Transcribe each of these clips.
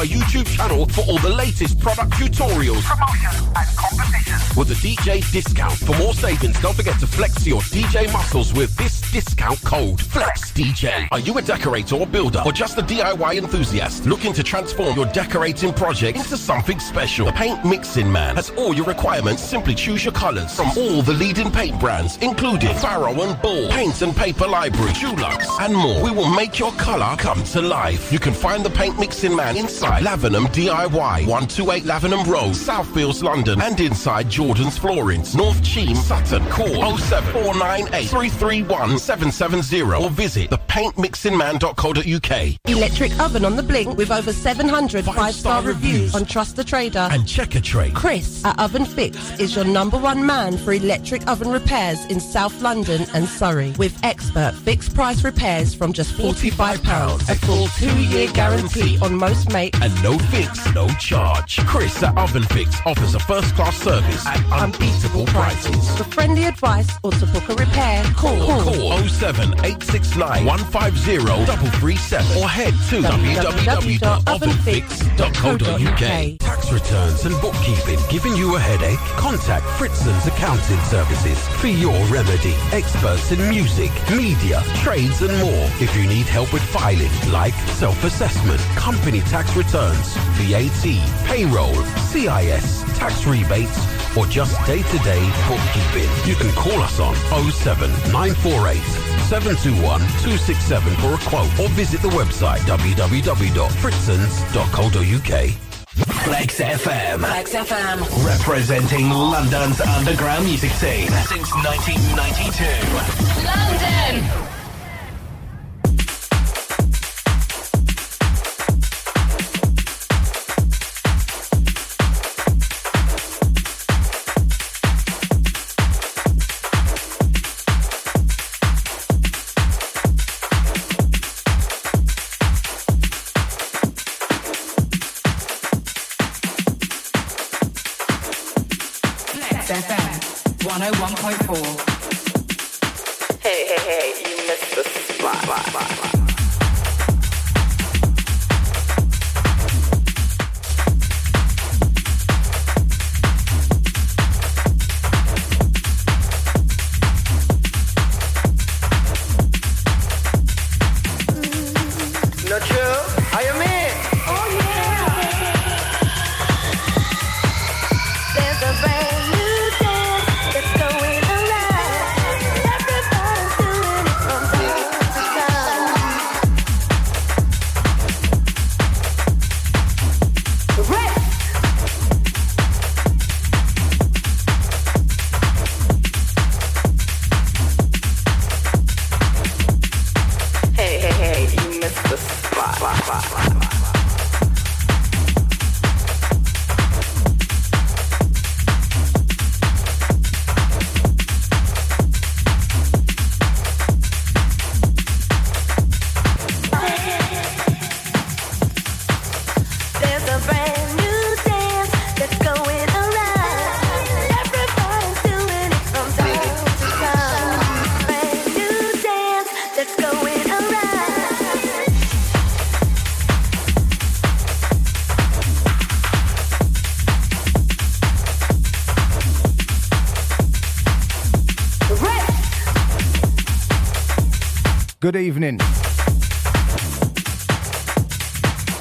our YouTube channel for all the latest product tutorials, promotions, and competitions. With a DJ discount. For more savings, don't forget to flex your DJ muscles with this discount code FLEXDJ. Are you a decorator or builder or just a DIY enthusiast looking to transform your decorating project into something special? The Paint Mixing Man has all your requirements. Simply choose your colors from all the leading paint brands, including Farrow and Ball, Paint and Paper Library, Dulux, and more. We will make your color come to life. You can find the Paint Mixing Man inside Lavenham DIY, 128 Lavenham Road, Southfields, London, and inside Jordan's Floorings, North Cheam, Sutton. Call 07498 331 770 or visit thepaintmixingman.co.uk. Electric oven on the blink with over 700 five-star reviews on Trust the Trader. And Checkatrade. Chris at Oven Fix is your number one man for electric oven repairs in South London and Surrey with expert fixed price repairs from just £45. A full two-year guarantee on most makes. And no fix, no charge. Chris at Oven Fix offers a first-class service at unbeatable prices. For friendly advice or to book a repair, call, call, call 07869 150 337 or head to www.ovenfix.co.uk. Tax returns and bookkeeping giving you a headache? Contact Fritzon's Accounting Services for your remedy. Experts in music, media, trades and more. If you need help with filing, like self-assessment, company tax returns, VAT, payroll, CIS, tax rebates, or just day-to-day bookkeeping, you can call us on 07948 721 267 for a quote or visit the website www.fritzons.co.uk. Flex FM. Flex FM. Representing London's underground music scene since 1992. London! Good evening.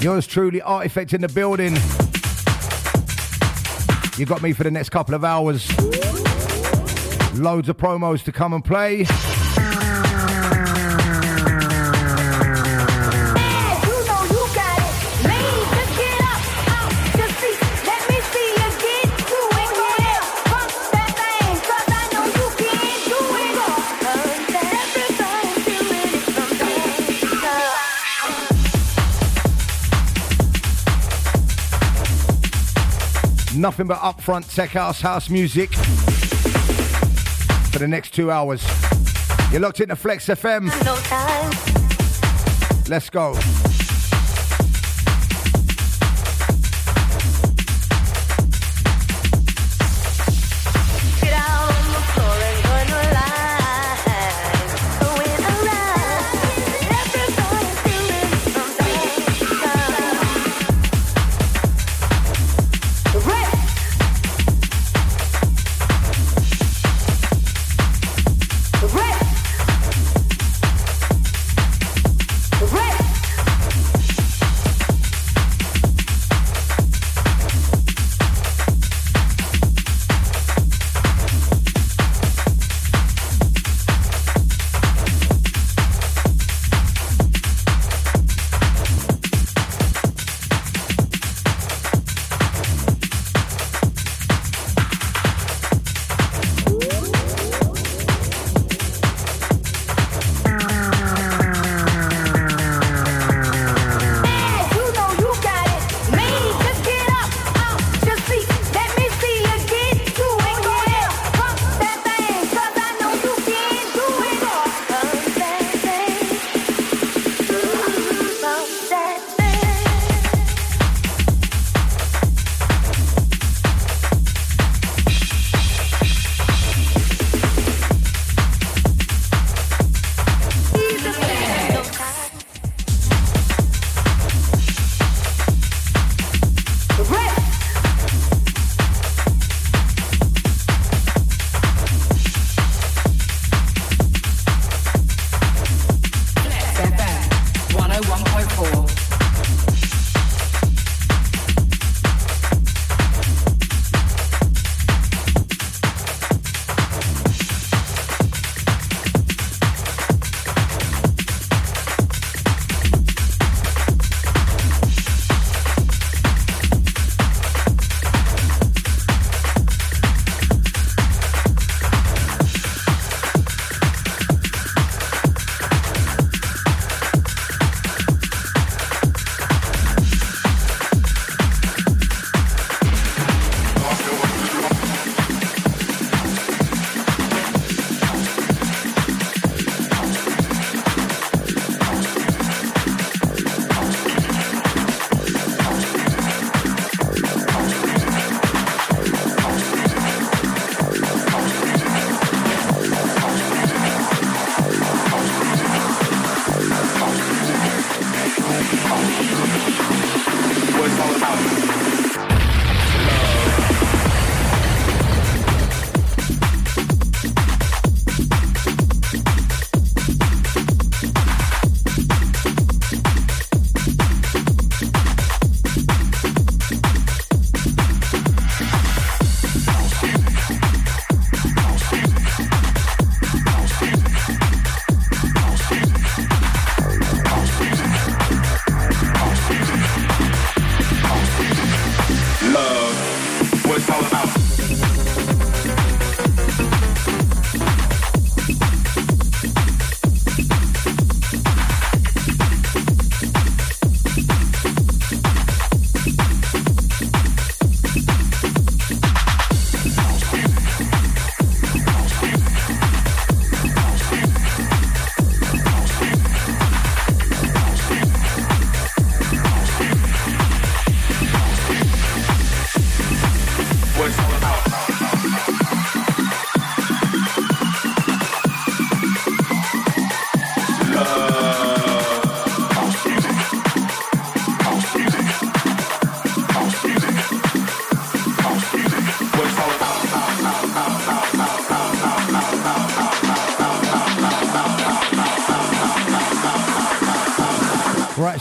Yours truly, Artifact in the building. You got me for the next couple of hours. Loads of promos to come and play. Nothing but upfront tech house, house music for the next two hours. You're locked into Flex FM. Let's go.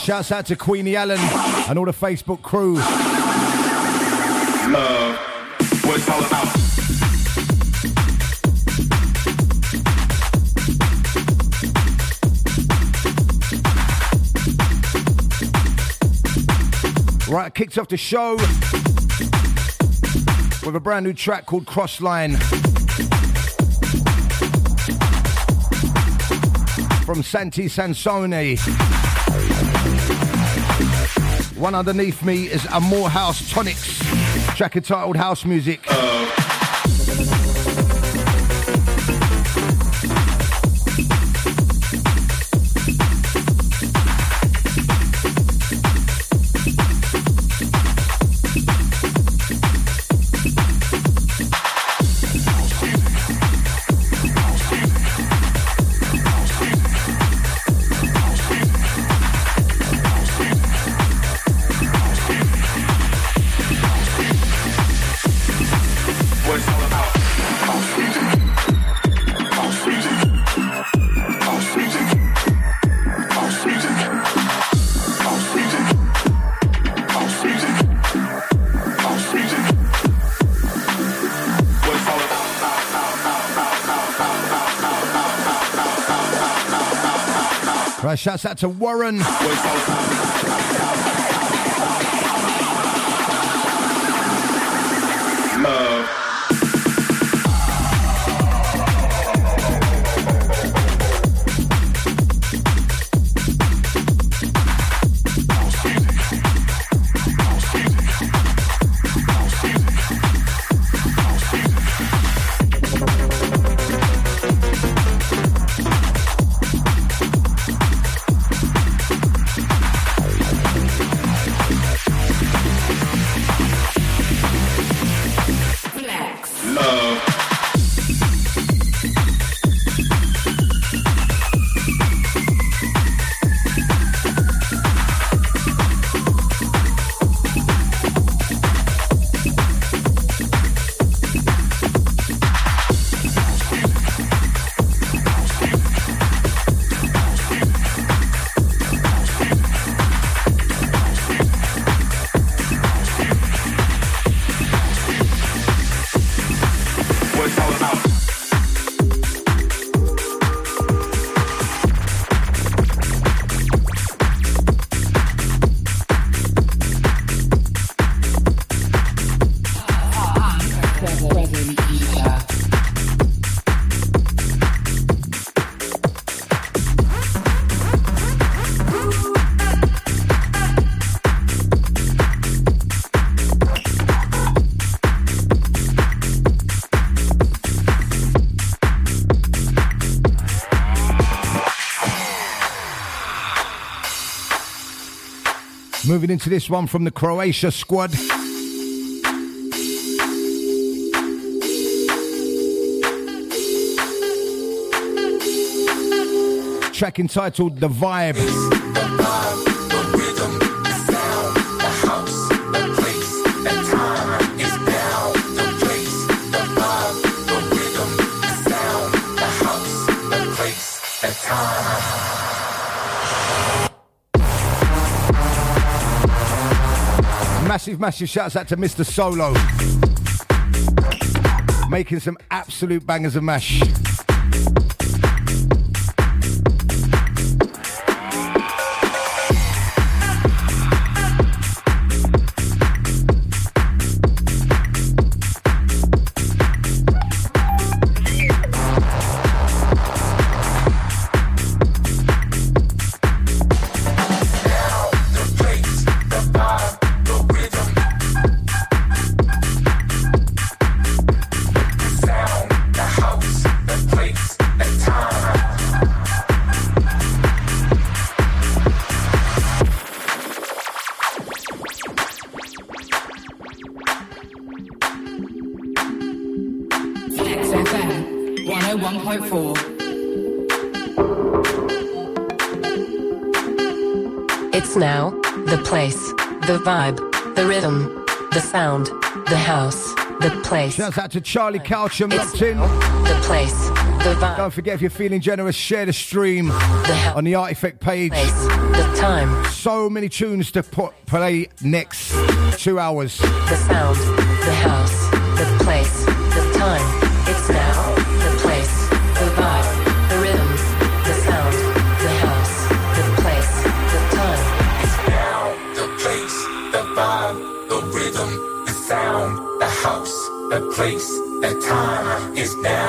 Shouts out to Queenie Allen and all the Facebook crew. Love, what it's all about. Right, kicked off the show with a brand new track called Crossline. From Santi Sansone. One underneath me is Amore House Tonics, track entitled House Music. What shouts out to Warren. Moving into this one from the Croatia squad. Track entitled The Vibe. Massive, massive shouts out to Mr. Solo. Making some absolute bangers of mash. Shouts out to Charlie Coucham locked in. the place, The vibe. Don't forget if you're feeling generous, share the stream The on the Artifact page. Place. The time. So many tunes to put, play next two hours. The sound. The house. The place. The time. Place, the time is now.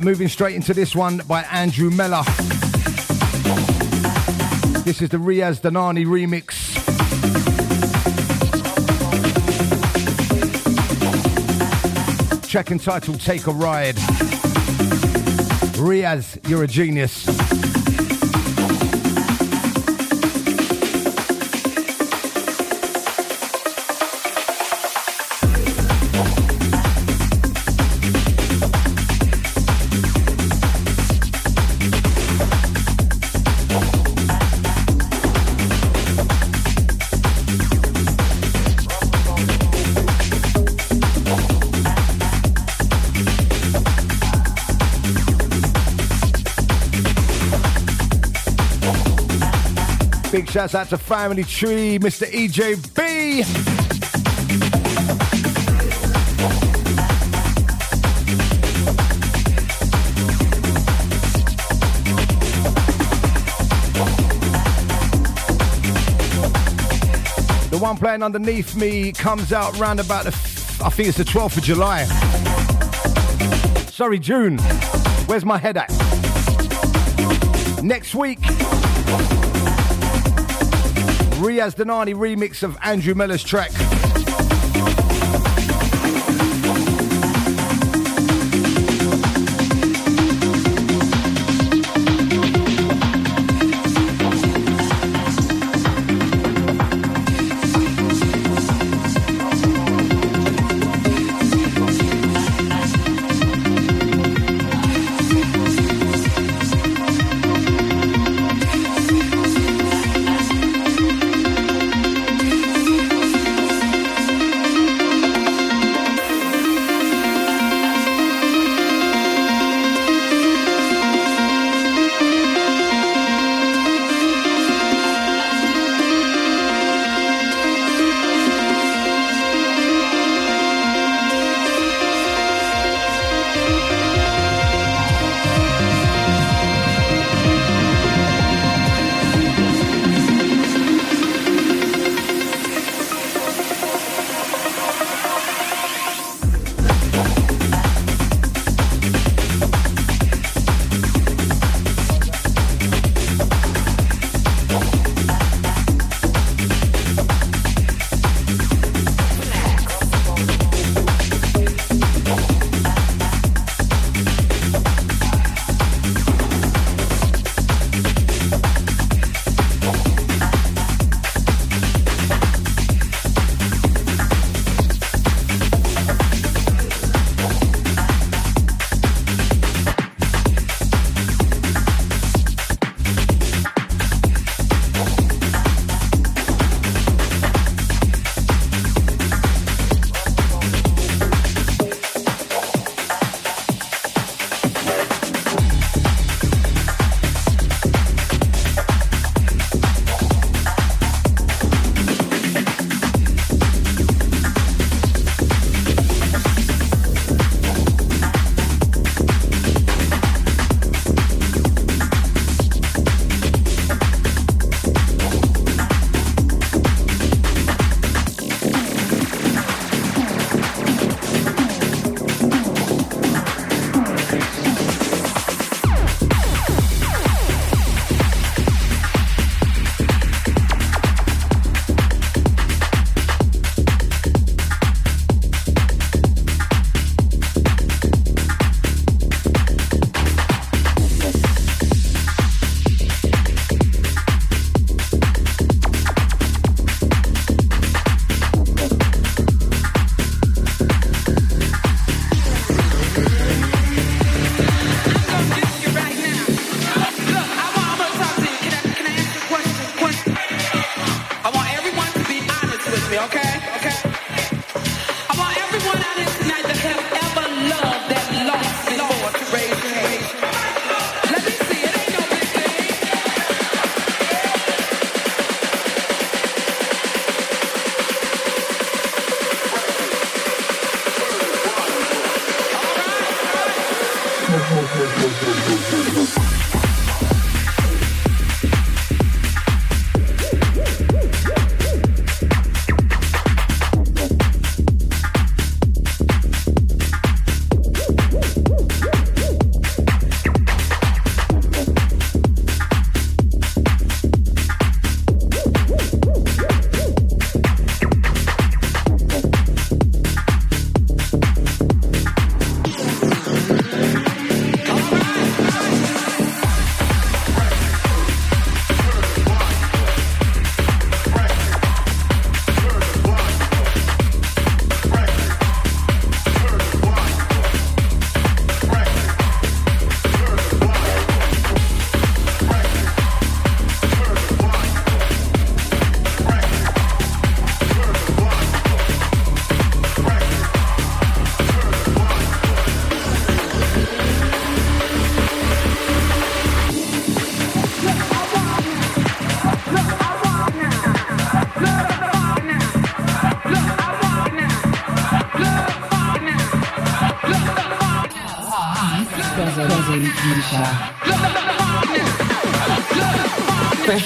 Moving straight into this one by Andrew Meller. This is the Riaz Danani remix. Track entitled Take a Ride. Riaz, you're a genius. Shouts out to Family Tree, Mr. EJB. The one playing underneath me comes out round about the, I think it's the 12th of July. Sorry, June. Where's my head at? Next week, Riaz Danani remix of Andrew Miller's track.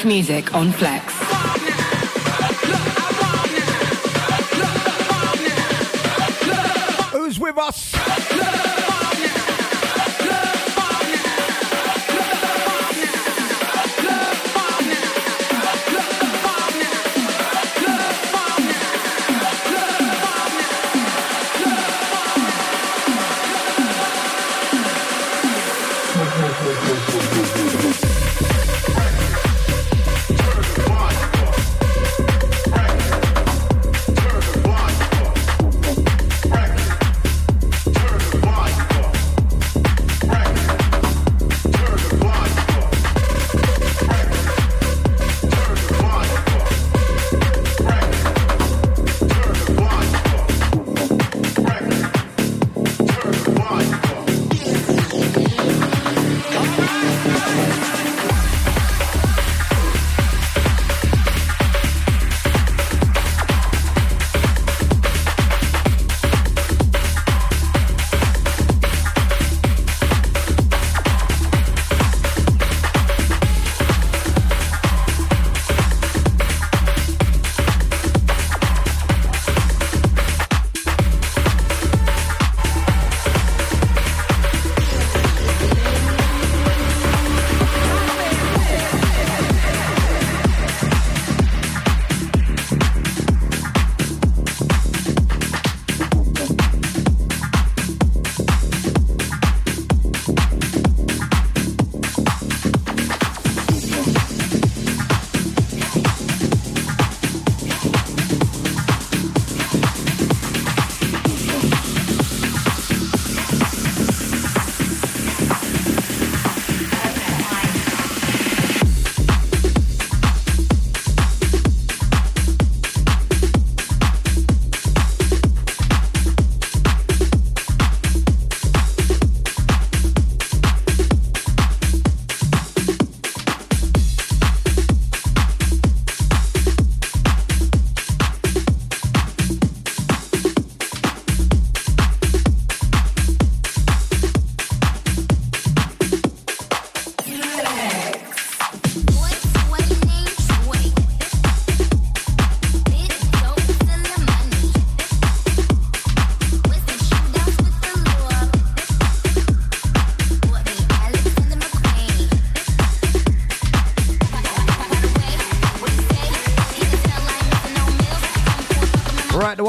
Music on Flex.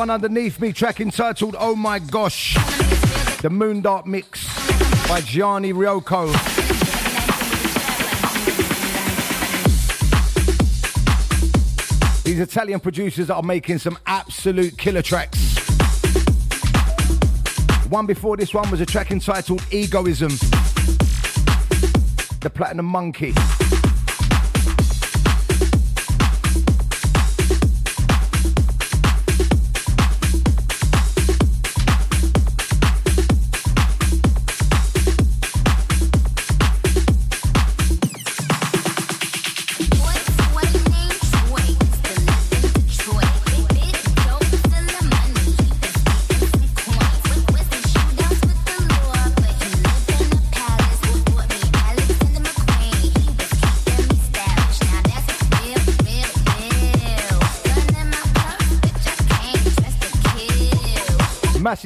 One underneath me, track entitled Oh My Gosh. The Moondark Mix by Gianni Ryoko. These Italian producers are making some absolute killer tracks. One before this one was a track entitled Egoism. The Platinum Monkey.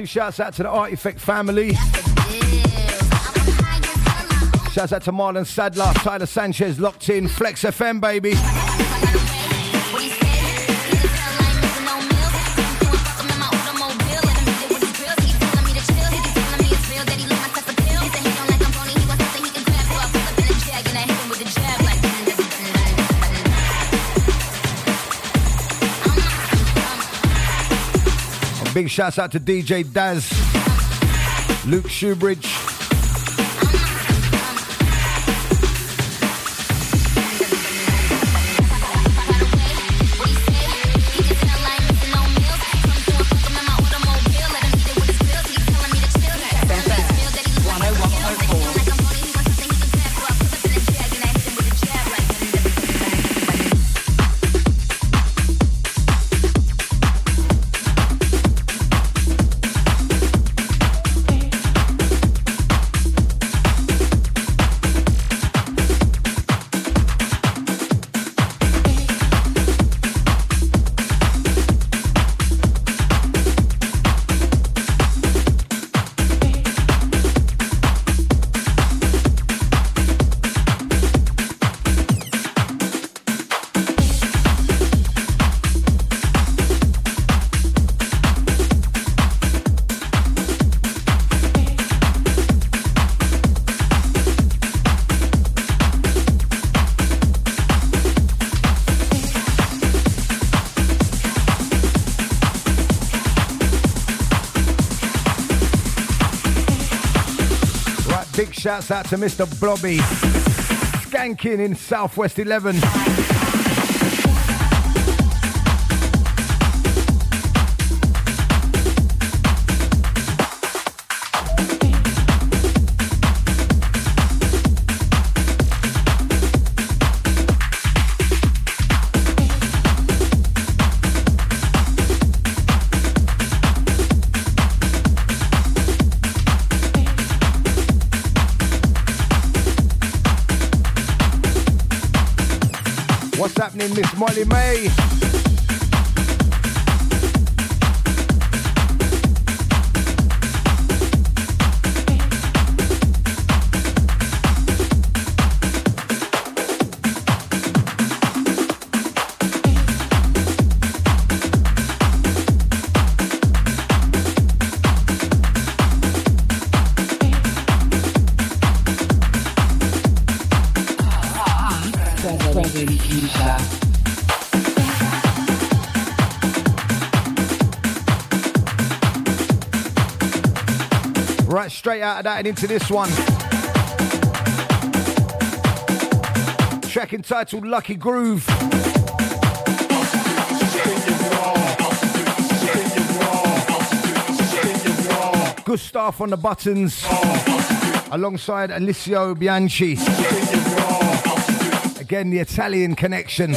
Shouts out to the Artifact family. Shouts out to Marlon Sadler, Tyler Sanchez, locked in. Flex FM, baby. Big shouts out to DJ Daz, Luke Shoebridge. Shouts out to Mr. Blobby. Skanking in Southwest 11. Straight out of that and into this one. Track entitled Lucky Groove. Good stuff on the buttons. Alongside Alessio Bianchi. Again, the Italian connection.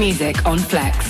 Music on Flex.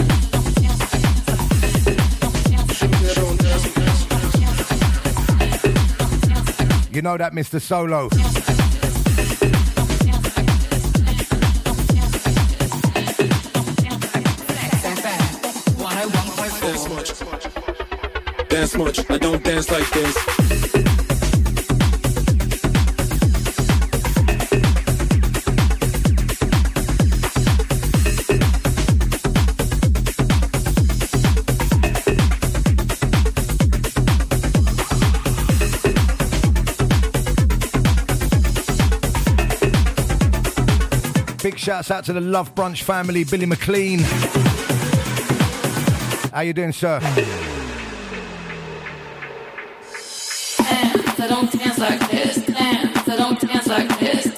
You know that, Mr. Solo. Dance much. I don't dance like this. shouts out to the Love Brunch family, Billy McLean. How you doing, sir? Dance, I don't dance like this. Dance, I don't dance like this.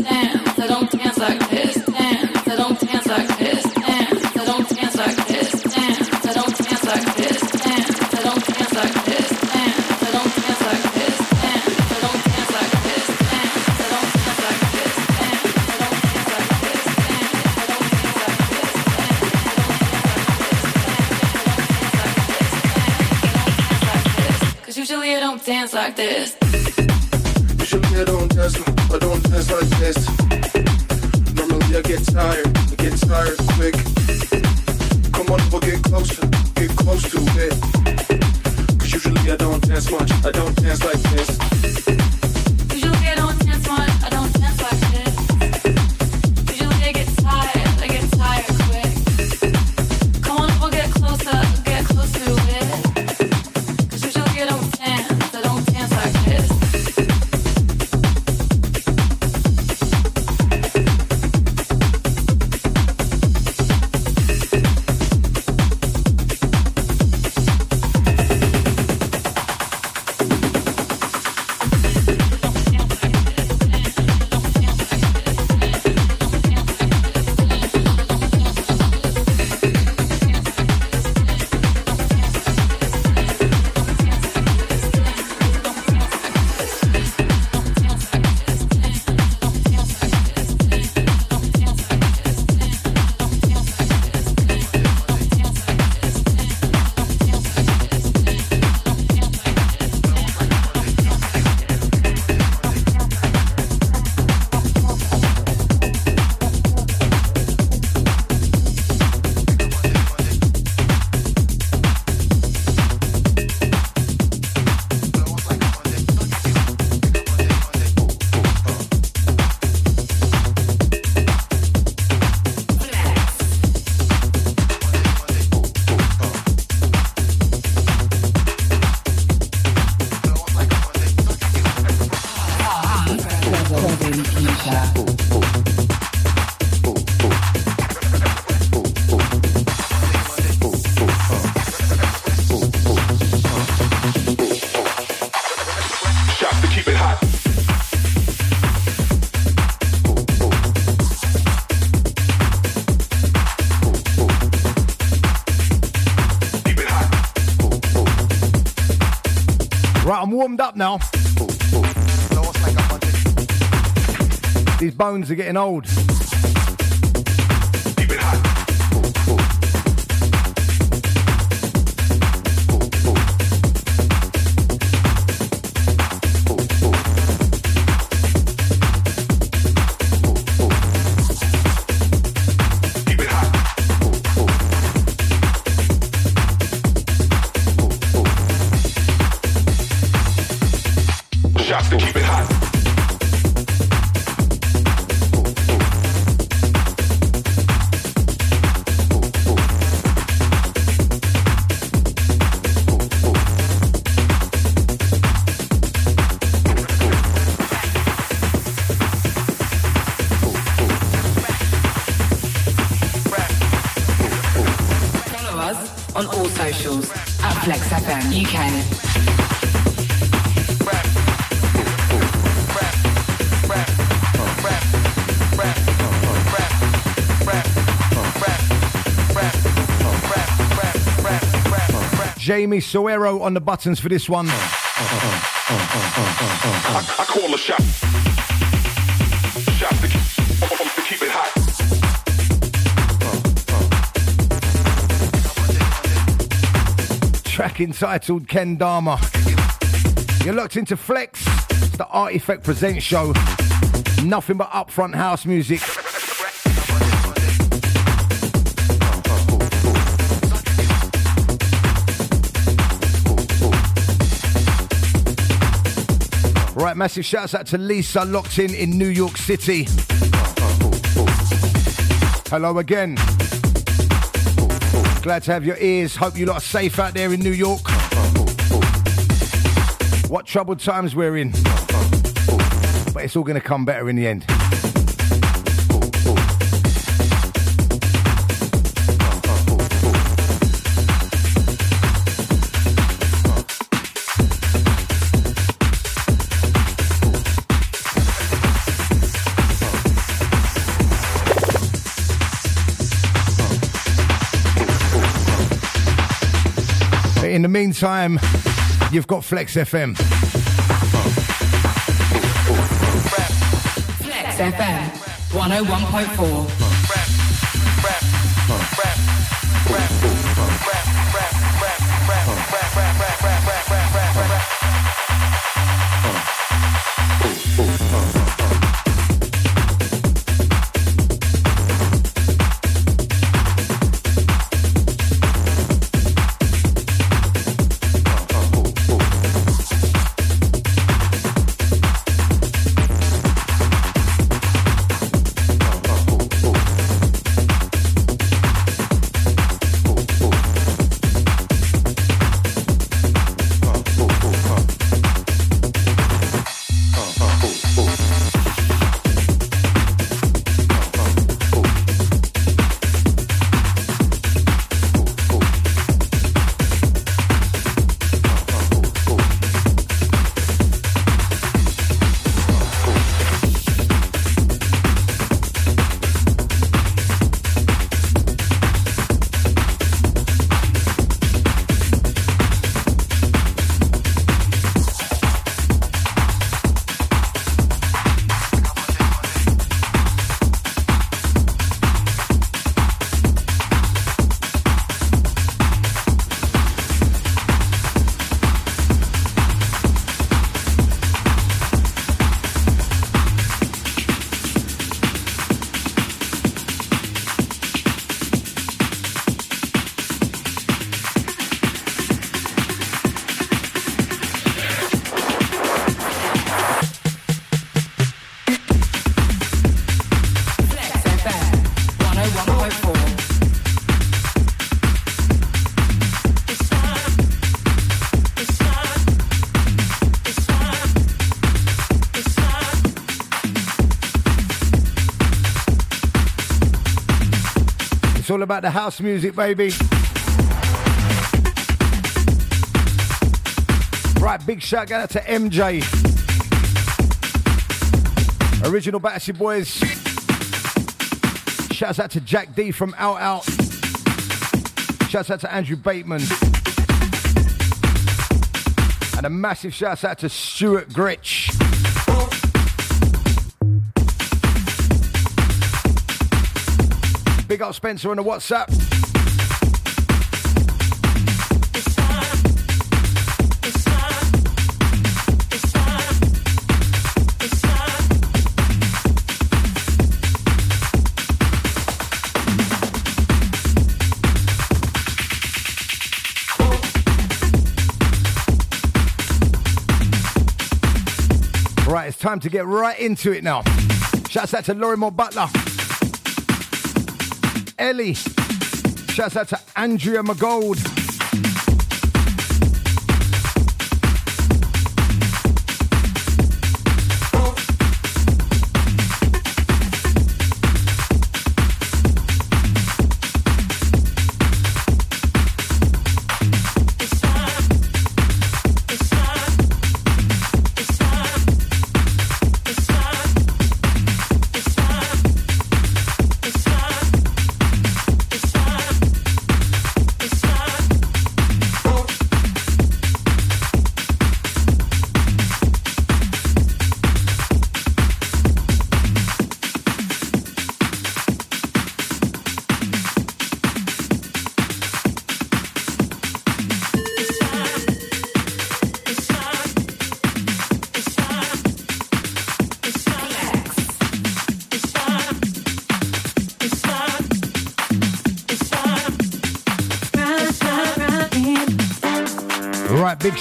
warmed up now. These bones are getting old. Jamie Soero on the buttons for this one. I, I call a shot. Shot to, keep- to keep it hot. Track entitled Ken Dharma. You're locked into Flex. It's the Artifact Present show. Nothing but upfront house music. Massive shouts out to Lisa locked in in New York City. Hello again. Glad to have your ears. Hope you lot are safe out there in New York. What troubled times we're in. But it's all going to come better in the end. The you've got Flex FM. Flex FM 101.4. all about the house music, baby. Right, big shout out to MJ. Original Battersea Boys. Shouts out to Jack D from Out Out. Shouts out to Andrew Bateman. And a massive shout out to Stuart Gritch. Big up Spencer on the WhatsApp. Right, it's time to get right into it now. Shouts out to Laurie Moore Butler. Ellie. Shouts out to Andrea McGold.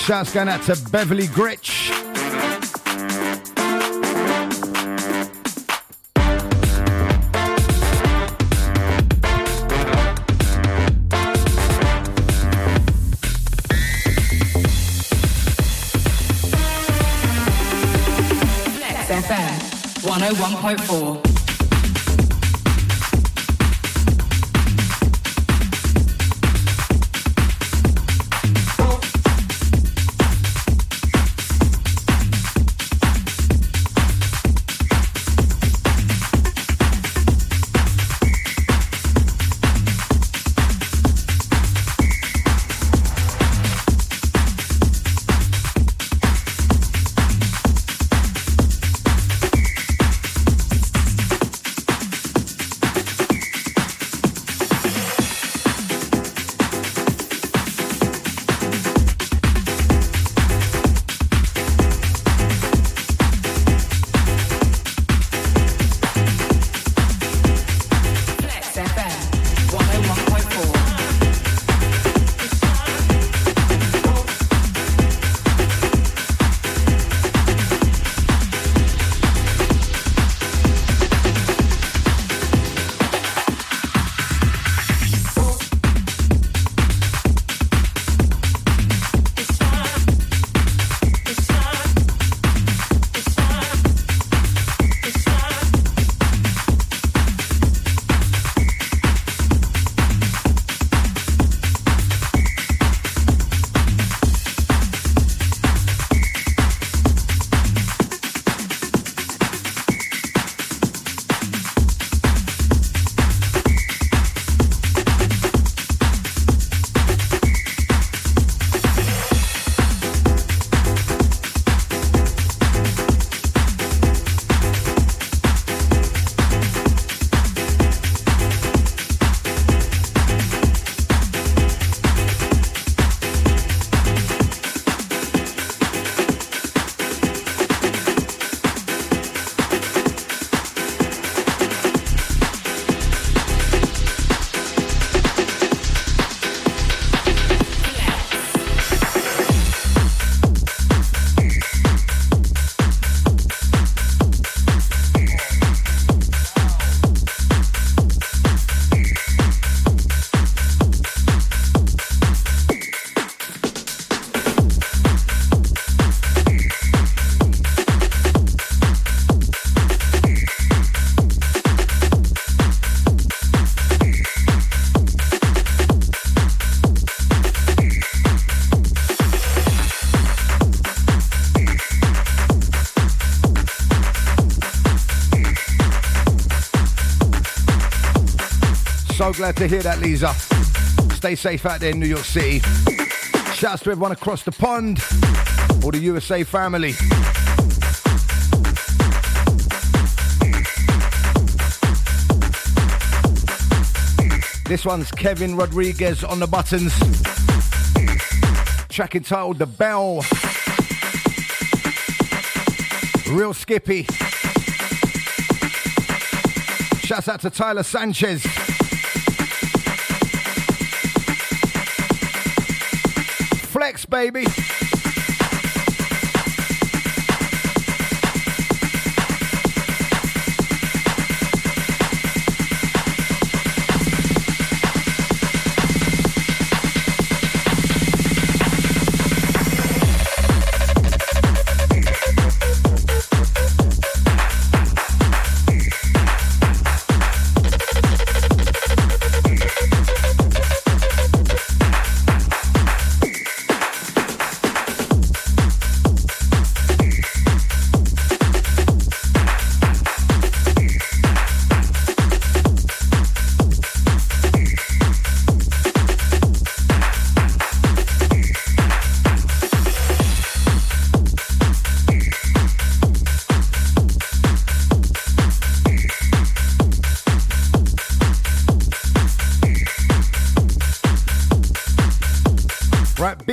Shouts going out to Beverly Gritch. FM 101.4. Glad to hear that, Lisa. Stay safe out there in New York City. Shouts to everyone across the pond, all the USA family. This one's Kevin Rodriguez on the buttons. Track entitled The Bell. Real Skippy. Shouts out to Tyler Sanchez. Baby.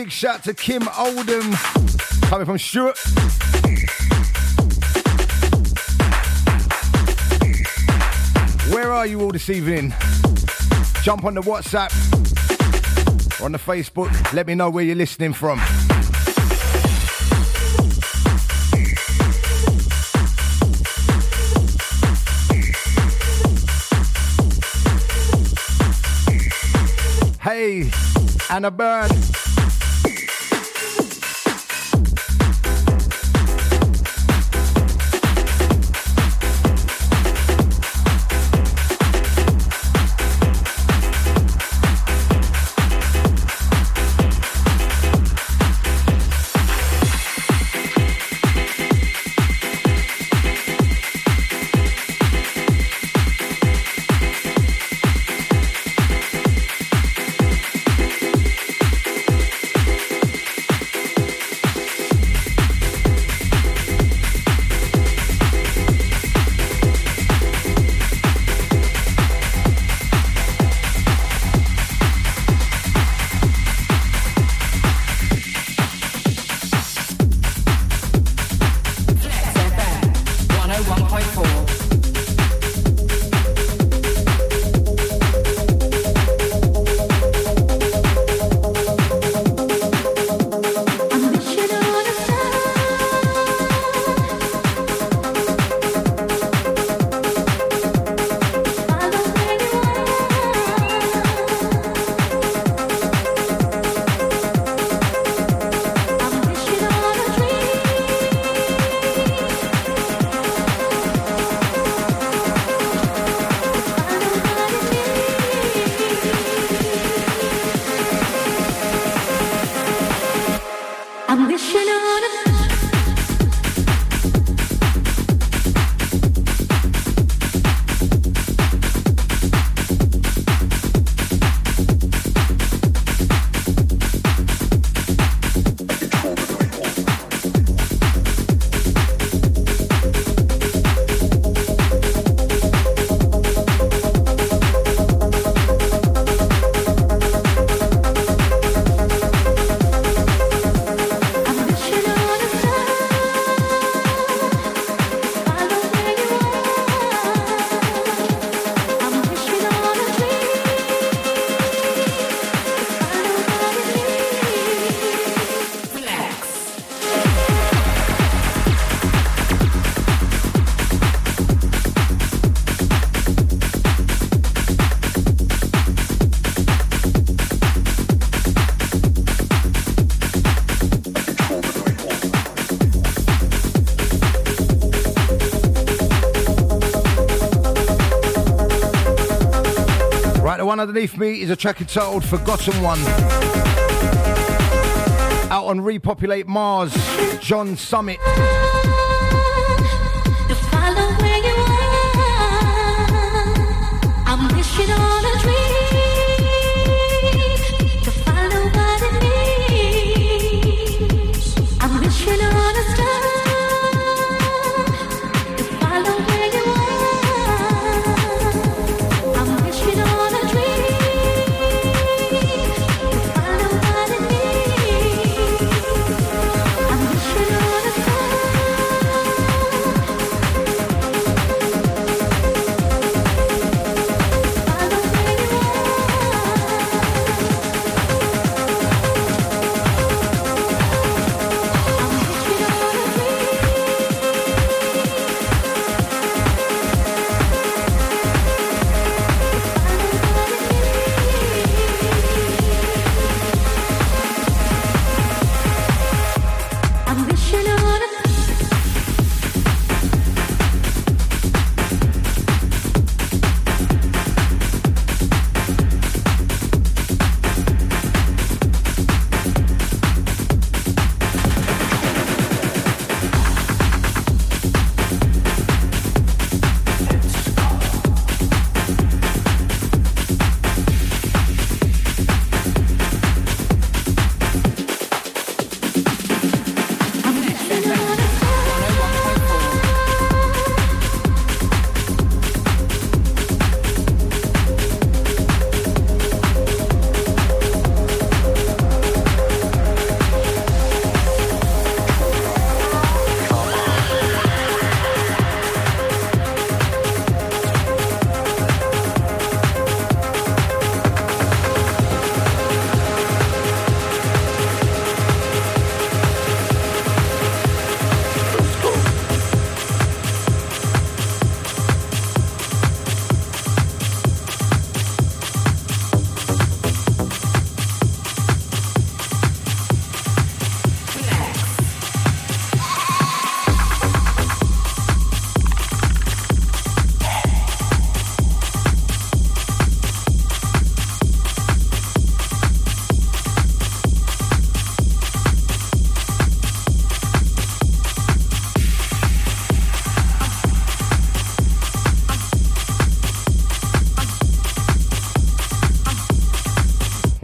Big shout to Kim Oldham coming from Stuart. Where are you all this evening? Jump on the WhatsApp or on the Facebook. Let me know where you're listening from. Hey, Anna Byrne. One underneath me is a track entitled Forgotten One. Out on Repopulate Mars, John Summit.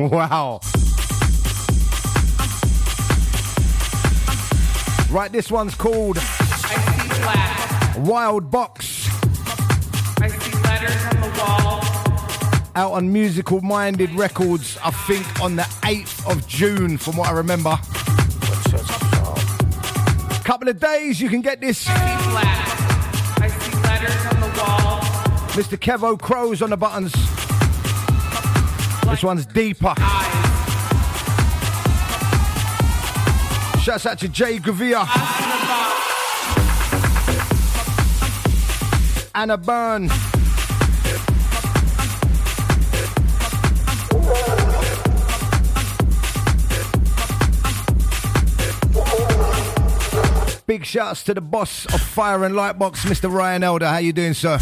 Wow. Right, this one's called Wild Box. On. Out on Musical Minded Records, I think on the 8th of June, from what I remember. Couple of days, you can get this. Mr. Kevo Crows on the buttons. This one's deeper. Shouts out to Jay Gavia. Anna Byrne. Big shouts to the boss of Fire and Lightbox, Mr. Ryan Elder. How you doing, sir?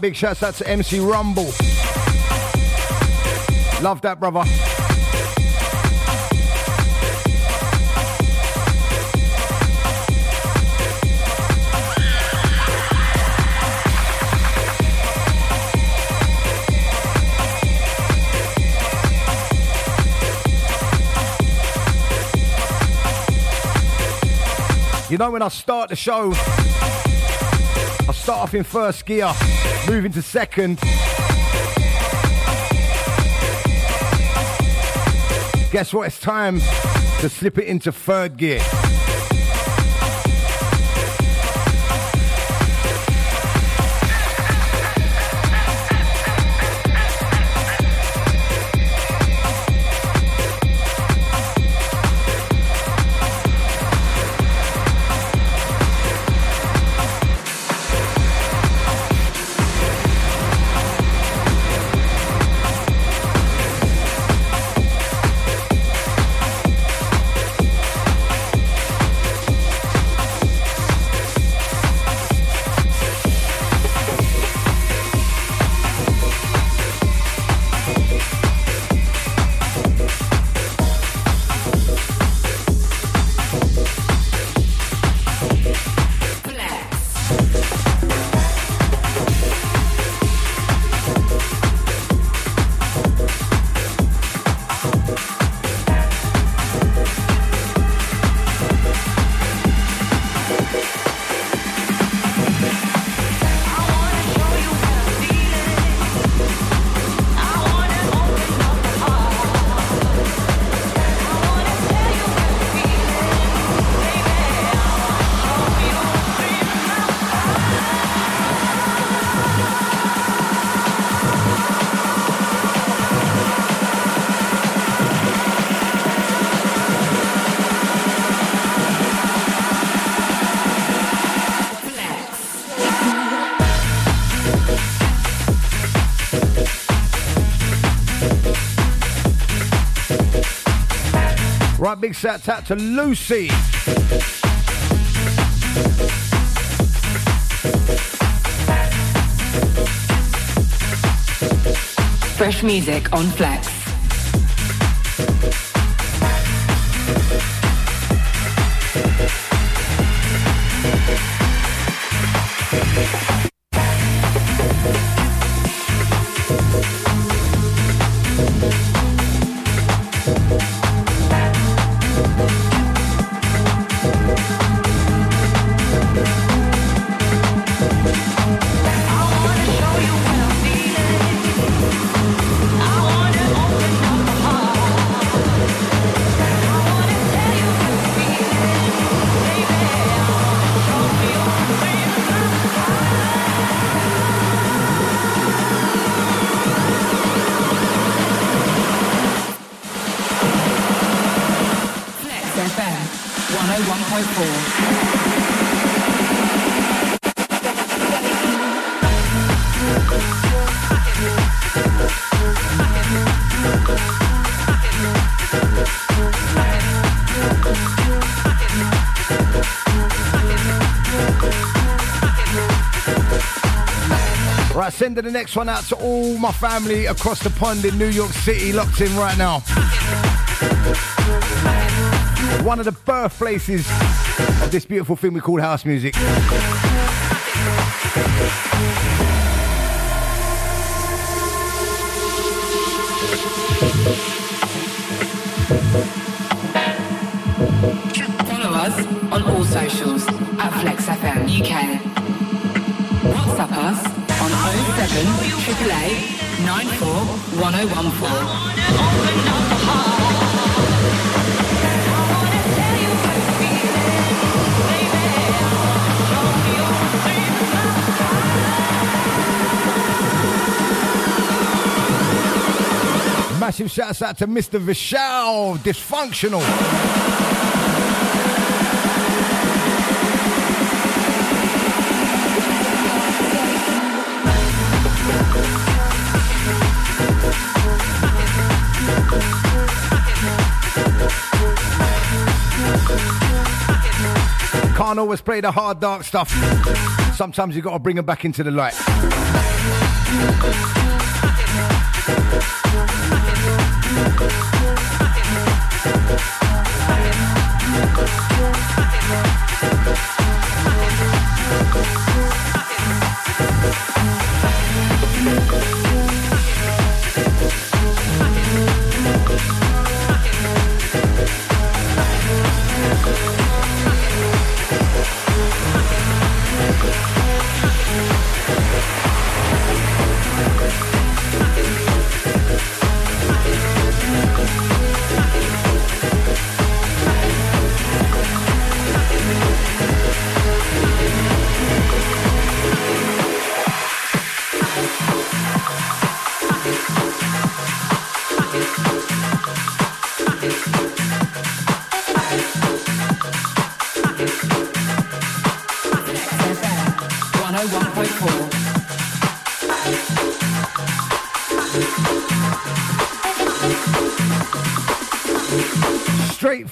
Big shouts out to MC Rumble. Love that, brother. You know, when I start the show, start off in first gear, move into second. Guess what? It's time to slip it into third gear. Big shout out to Lucy. Fresh music on Flex. Sending the next one out to all my family across the pond in New York City, locked in right now. One of the birthplaces of this beautiful thing we call house music. Follow us on all socials at Flex FM UK. WhatsApp us Massive shouts out to Mr. Vishal, dysfunctional. Can't always play the hard, dark stuff. Sometimes you got to bring them back into the light.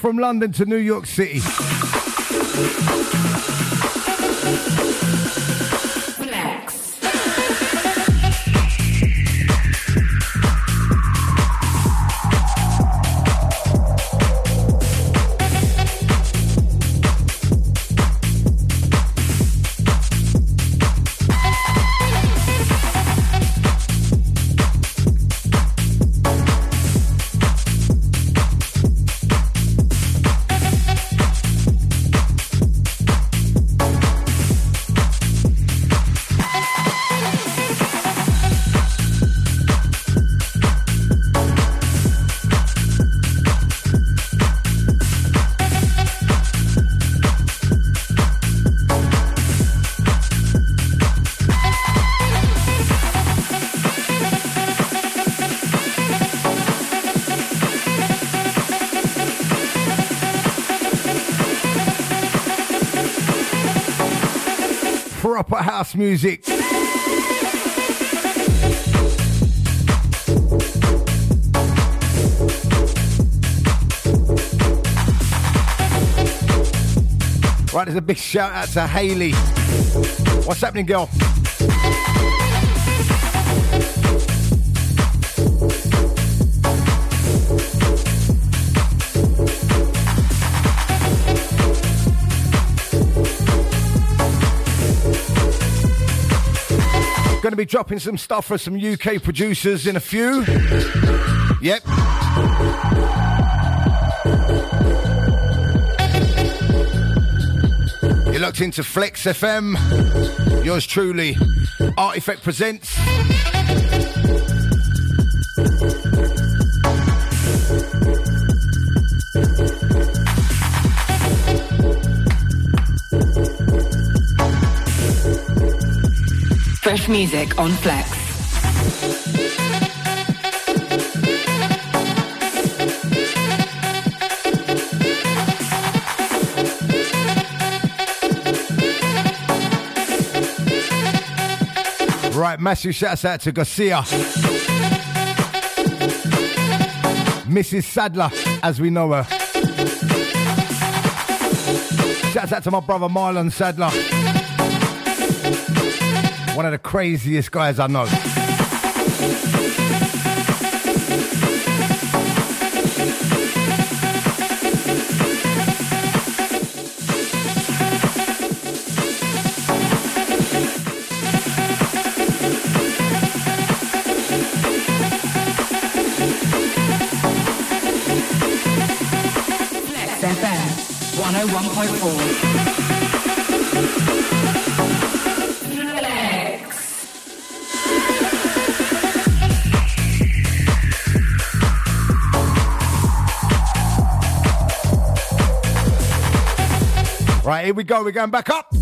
From London to New York City. House music. Right, there's a big shout out to Haley. What's happening, girl? Going to be dropping some stuff for some UK producers in a few. Yep. You're locked into Flex FM. Yours truly, Artifact Presents. Fresh music on Flex. Right, massive shouts out to Garcia. Mrs. Sadler, as we know her. Shouts out to my brother Marlon Sadler. One of the craziest guys I know. Flex FM 101.4. here we go. We're going back up.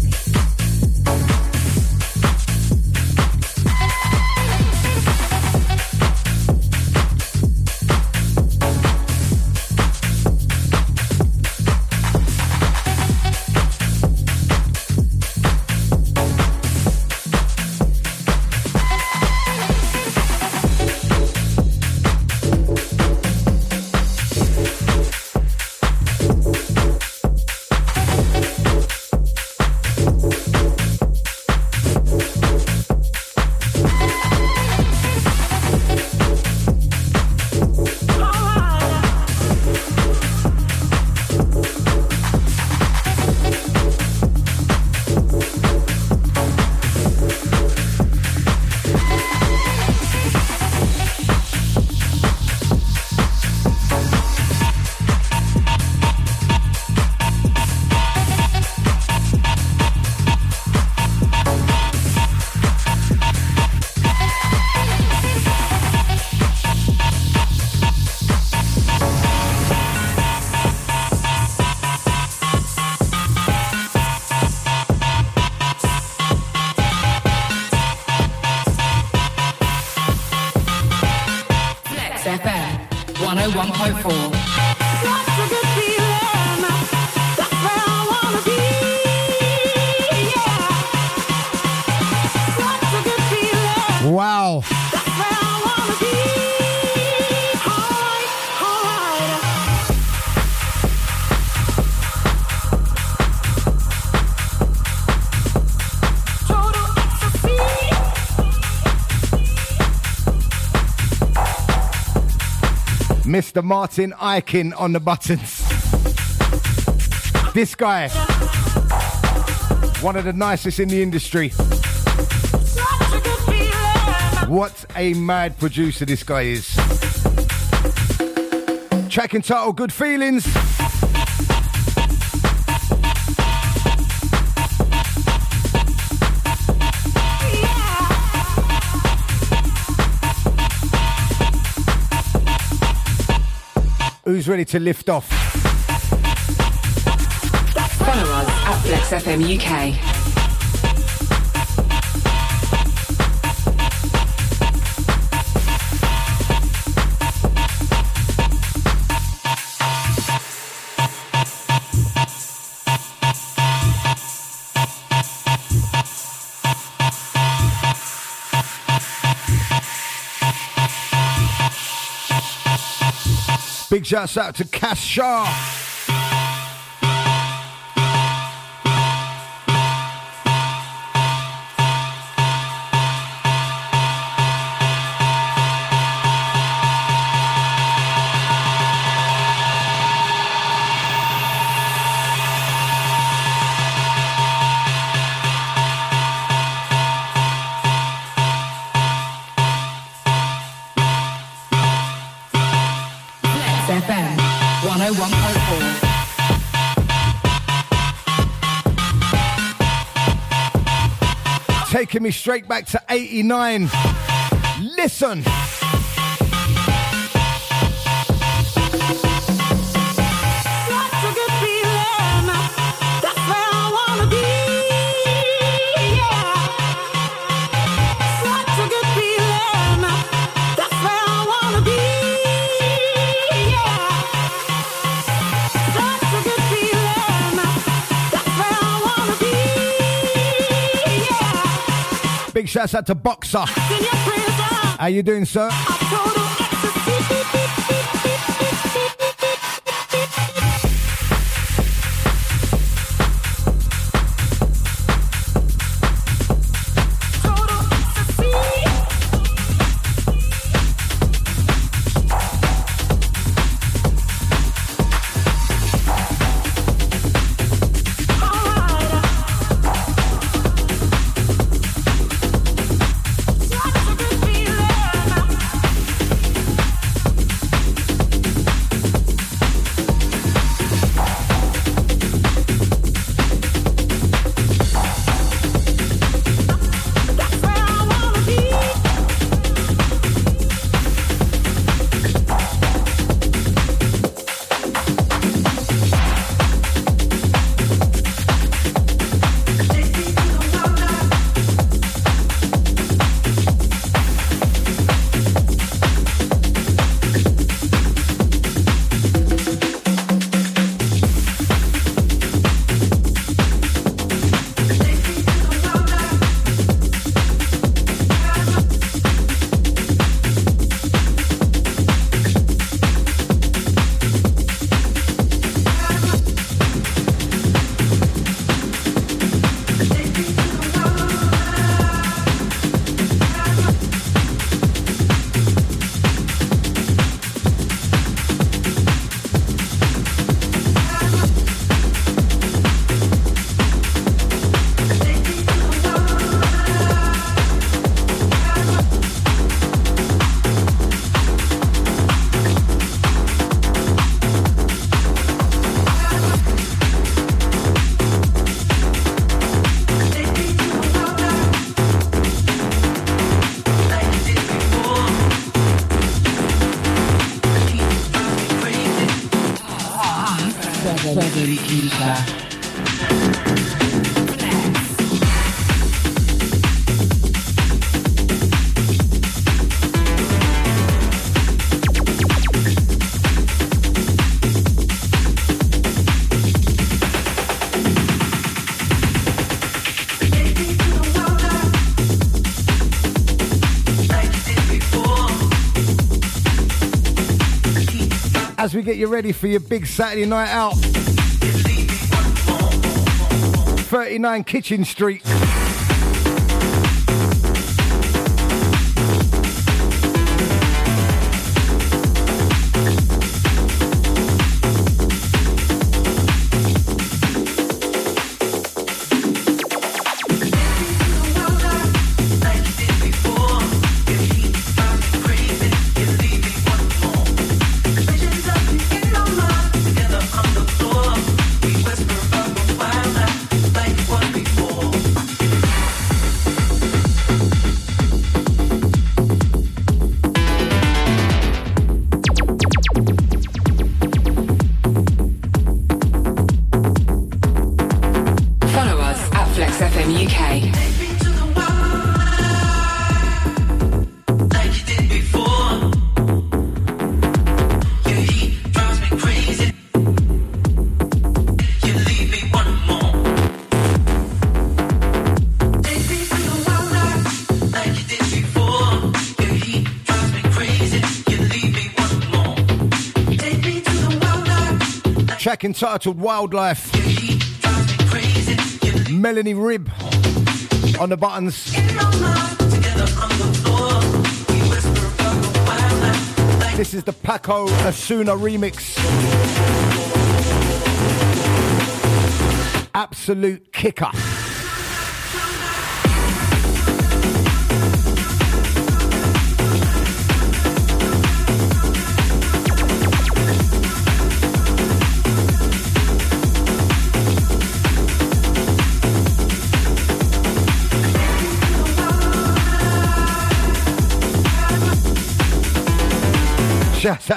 101.4. Mr. Martin Ikin on the buttons. This guy, one of the nicest in the industry. What a mad producer this guy is. Track entitled Good Feelings. Who's ready to lift off? Follow us at Flex FM UK. Big shouts out to Cass. Me straight back to 89. Listen. Shouts out to Boxer. How you doing, sir? 24-7. As we get you ready for your big Saturday night out. 39 Kitchen Street. Entitled Wildlife. Melanie Rib on the buttons. This is the Paco Osuna remix. Absolute kicker.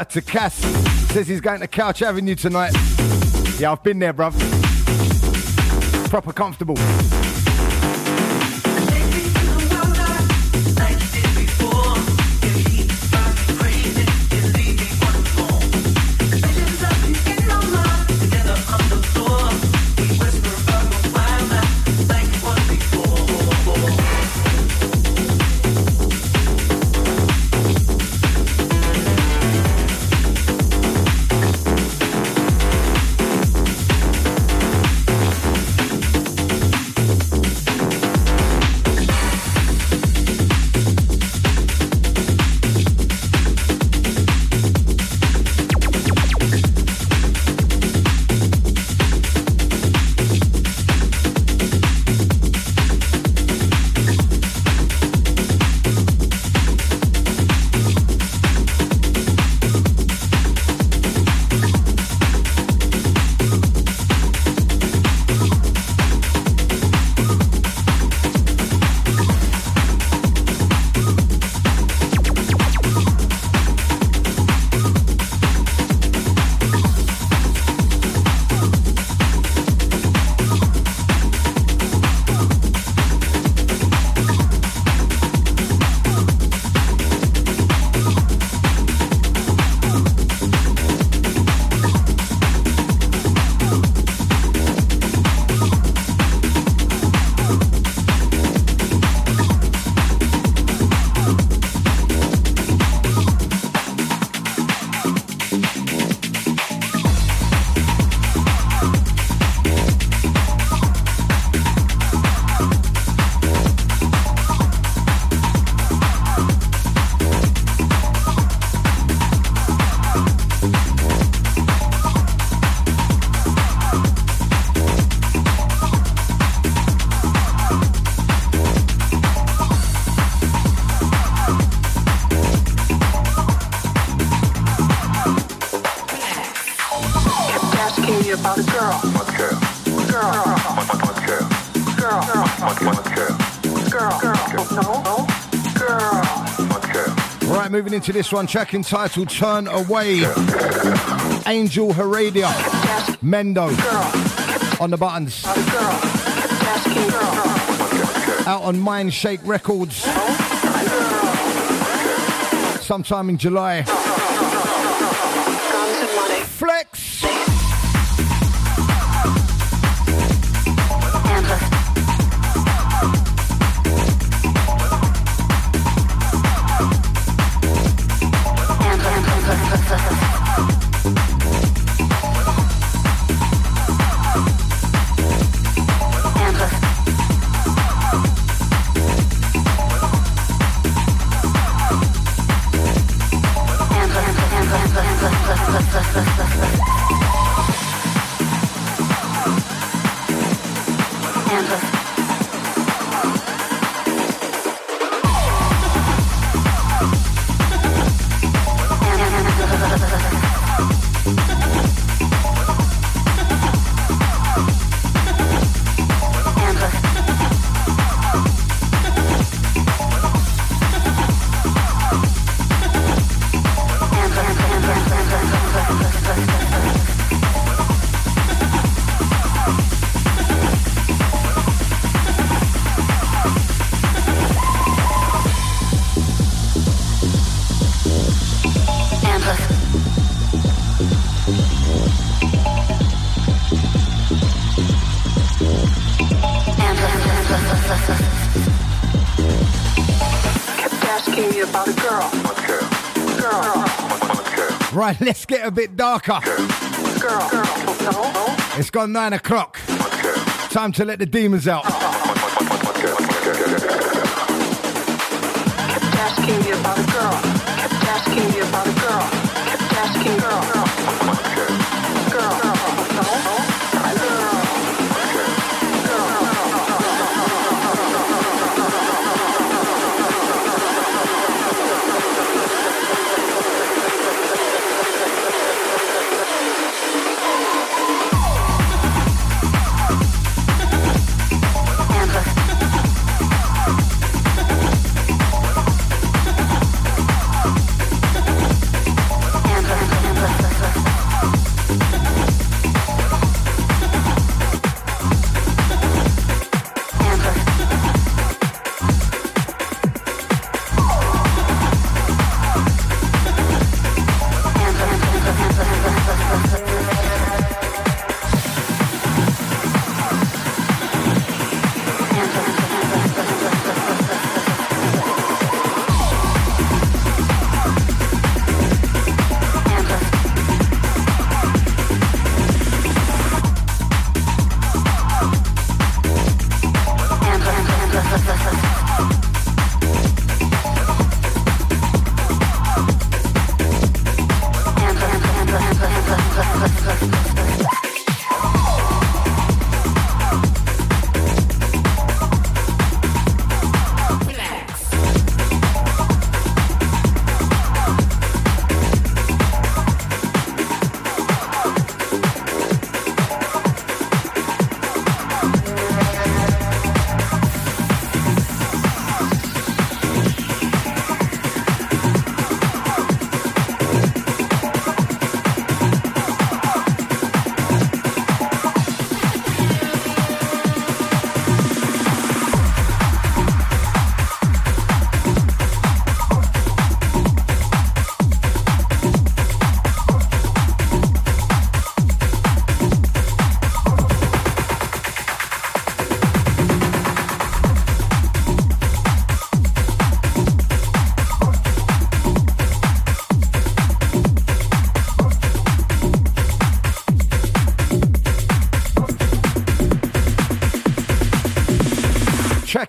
To Cass. Says he's going to Couch Avenue tonight. Yeah, I've been there, bruv. Proper comfortable. Moving into this one, track entitled Turn Away. Angel Heredia. Mendo on the buttons. Out on Mindshake Records. Sometime in July. Right, let's get a bit darker. Girl. No. It's gone nine o'clock. Time to let the demons out.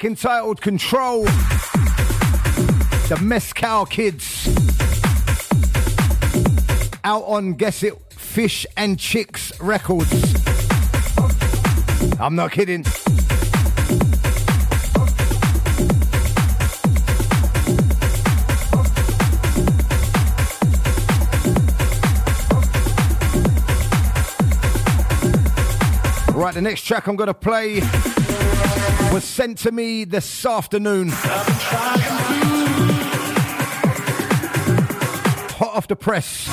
Track entitled Control. The Mescal Kids. Out on Guess It Fish and Chicks Records. I'm not kidding. Right, the next track I'm going to play was sent to me this afternoon. Hot off the press.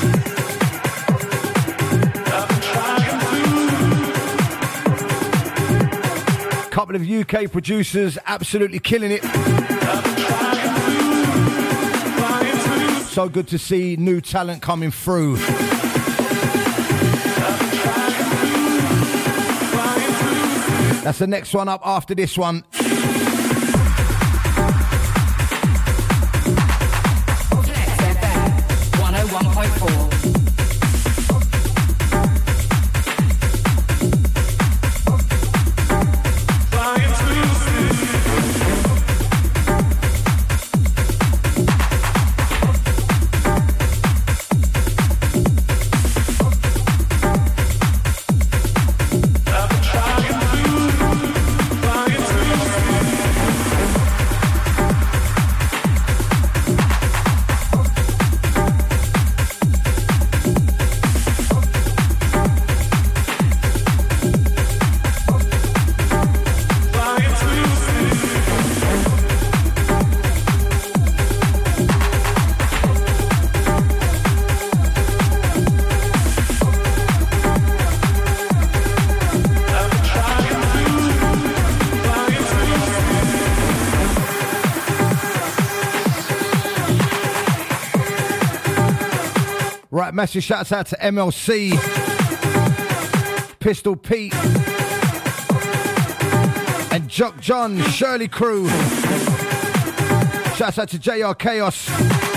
Couple of UK producers absolutely killing it. So good to see new talent coming through. That's the next one up after this one. Massive shouts out to MLC, Pistol Pete, and Jock John, Shirley Crew. Shouts out to JR Chaos.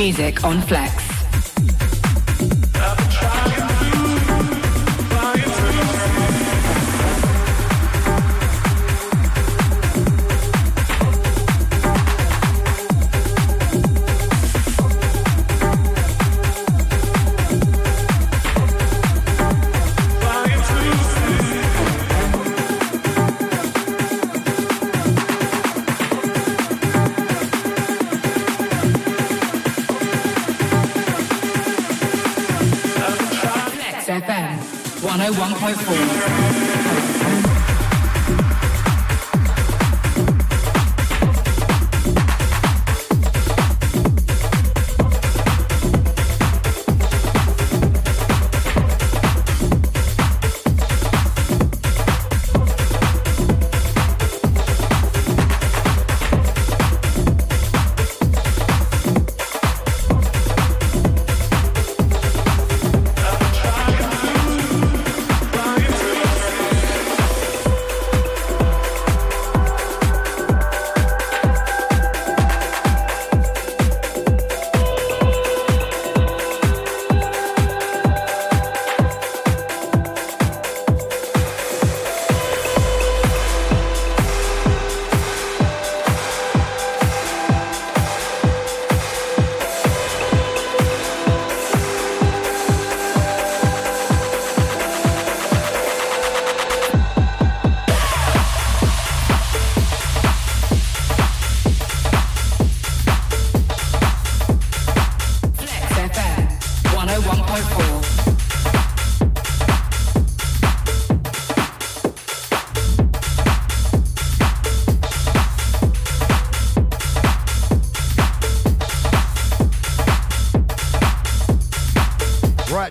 Music on Flex. Flex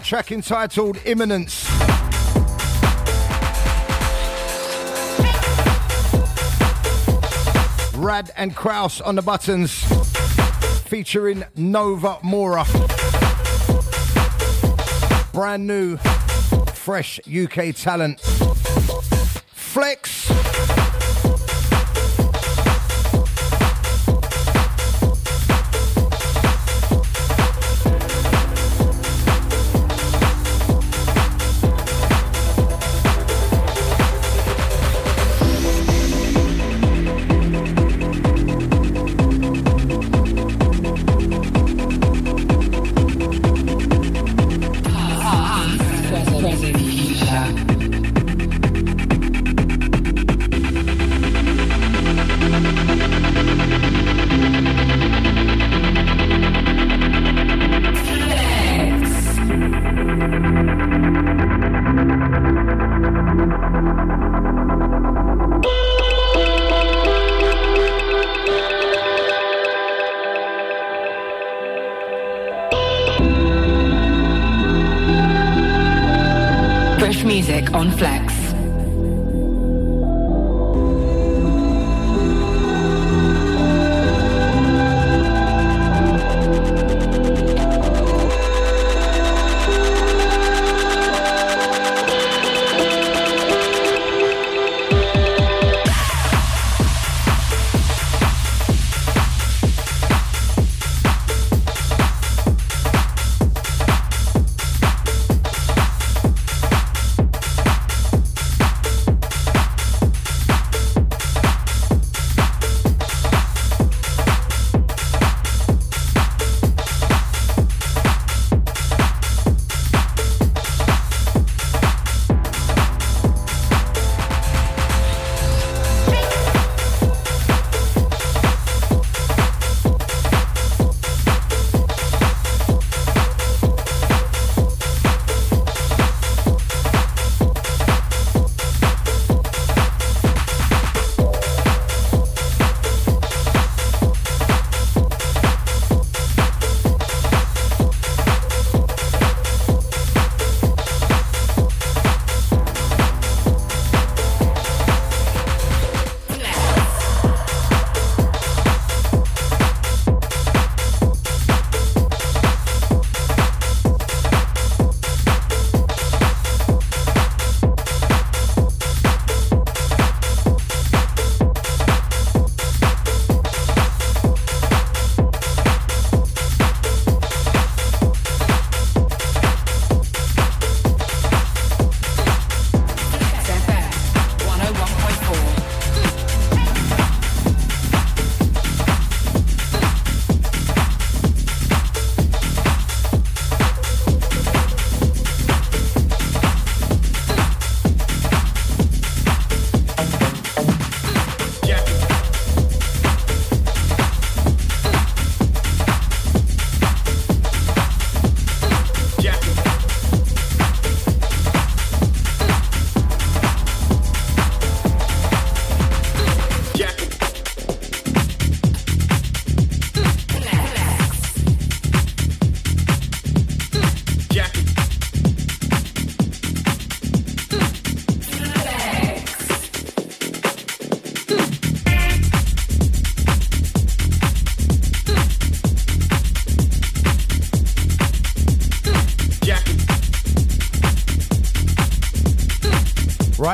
track entitled Imminence. Rad and Kraus on the buttons, featuring Nova Mora. Brand new. fresh UK talent. Flex.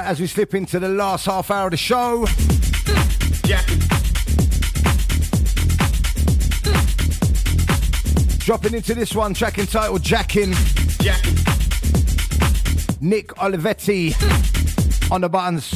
As we slip into the last half hour of the show. Dropping into this one, track entitled Jackin. Nick Olivetti on the buttons.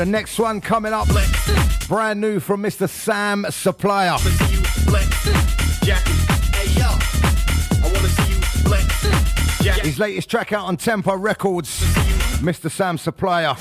The next one coming up, brand new from Mr. Sam Supplier. His latest track out on Tempo Records, Mr. Sam Supplier.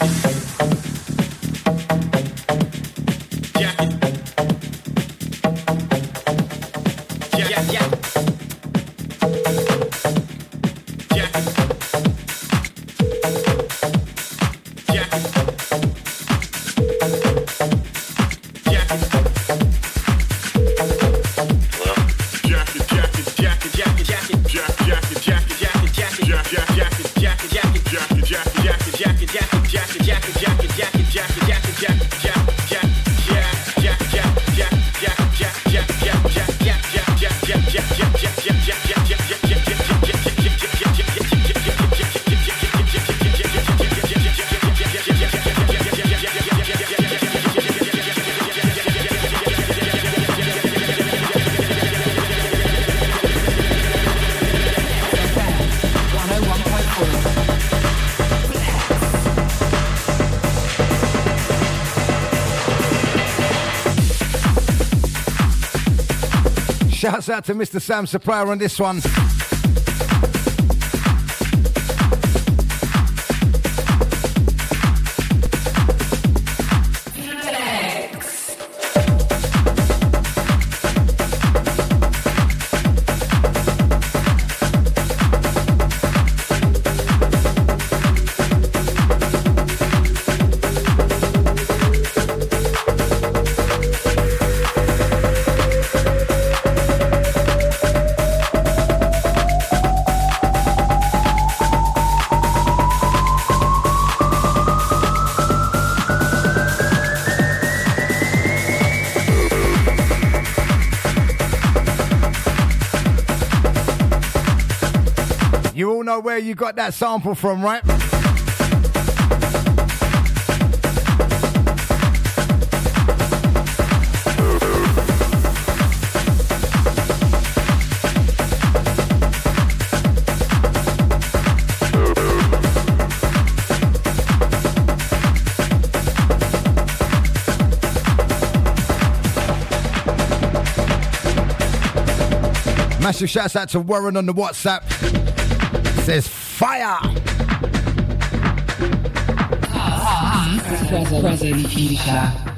Out to Mr. Sam Supplier on this one. Where you got that sample from, right? Massive shouts out to Warren on the WhatsApp. Says fire. Present, present.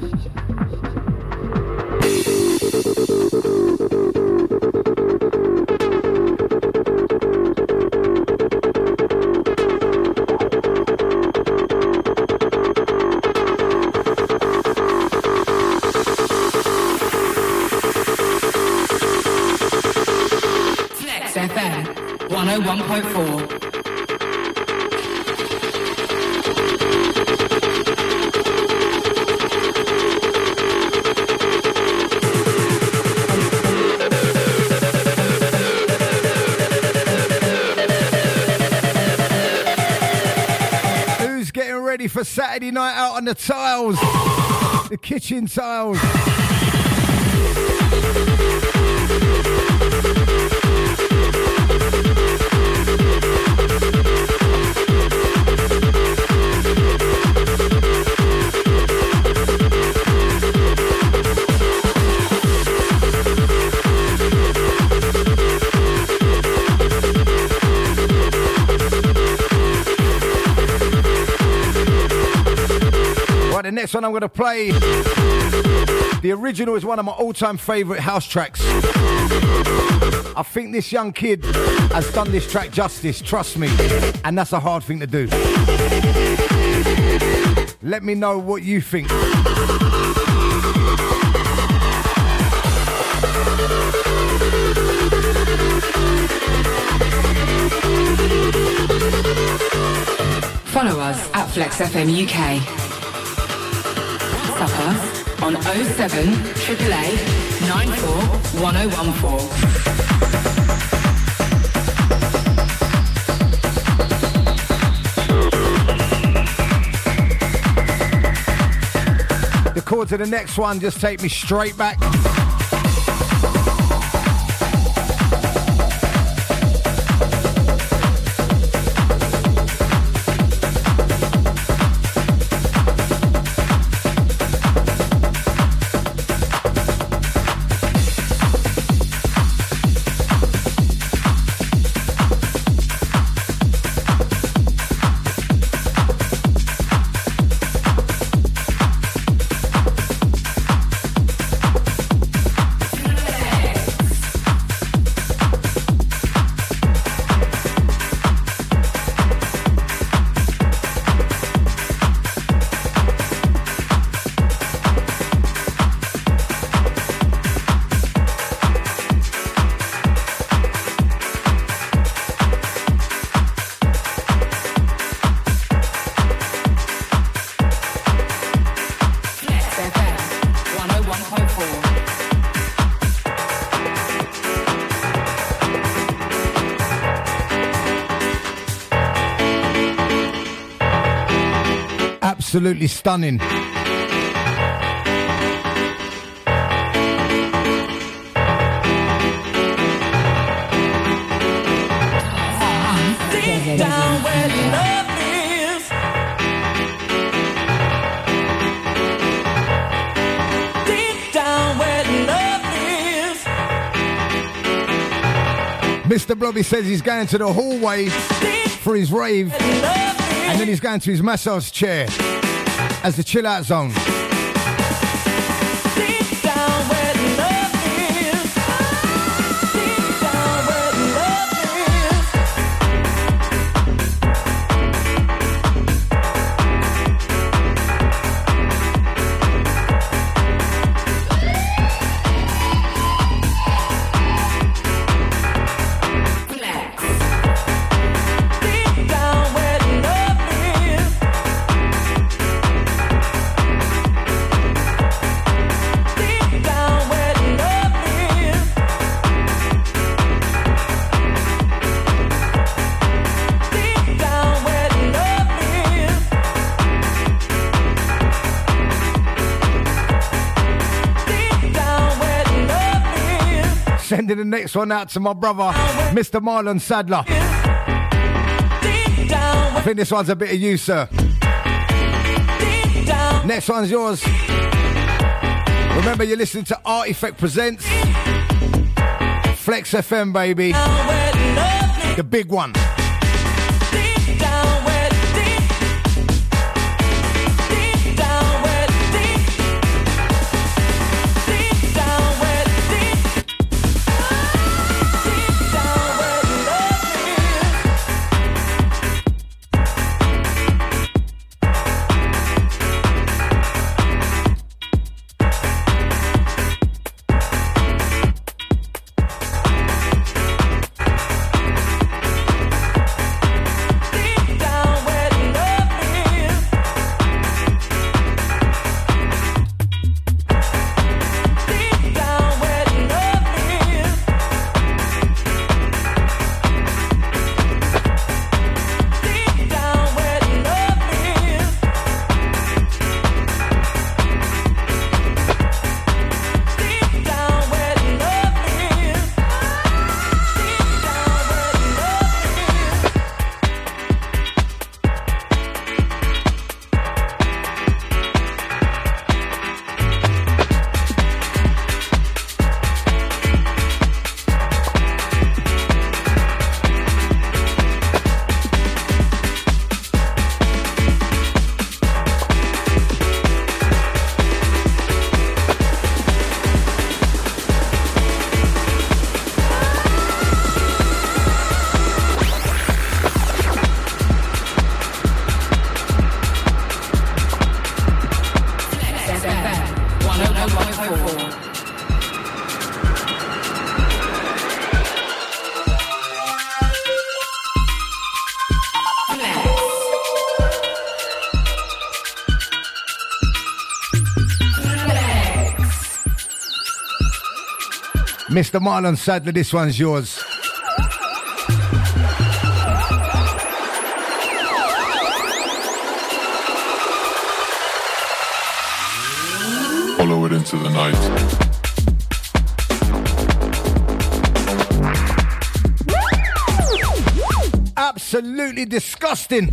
101.4. Who's getting ready for Saturday night out on the tiles? The kitchen tiles. Next one I'm going to play. The original is one of my all time favourite house tracks. I think this young kid has done this track justice, trust me. And that's a hard thing to do. Let me know what you think. Follow us at Flex FM UK. Us on 07 AAA 94 1014. The chord to the next one just take me straight back. Nothing is Mr. Blobby says he's going to the hallway for his rave, and then he's going to his massage chair as the chill out zone. Sending the next one out to my brother, Mr. Marlon Sadler. I think this one's a bit of you, sir. Next one's yours. Remember, you're listening to Artifact Presents Flex FM, baby. The big one. Mr. Marlon Sadler, this one's yours. Follow it into the night. Absolutely disgusting.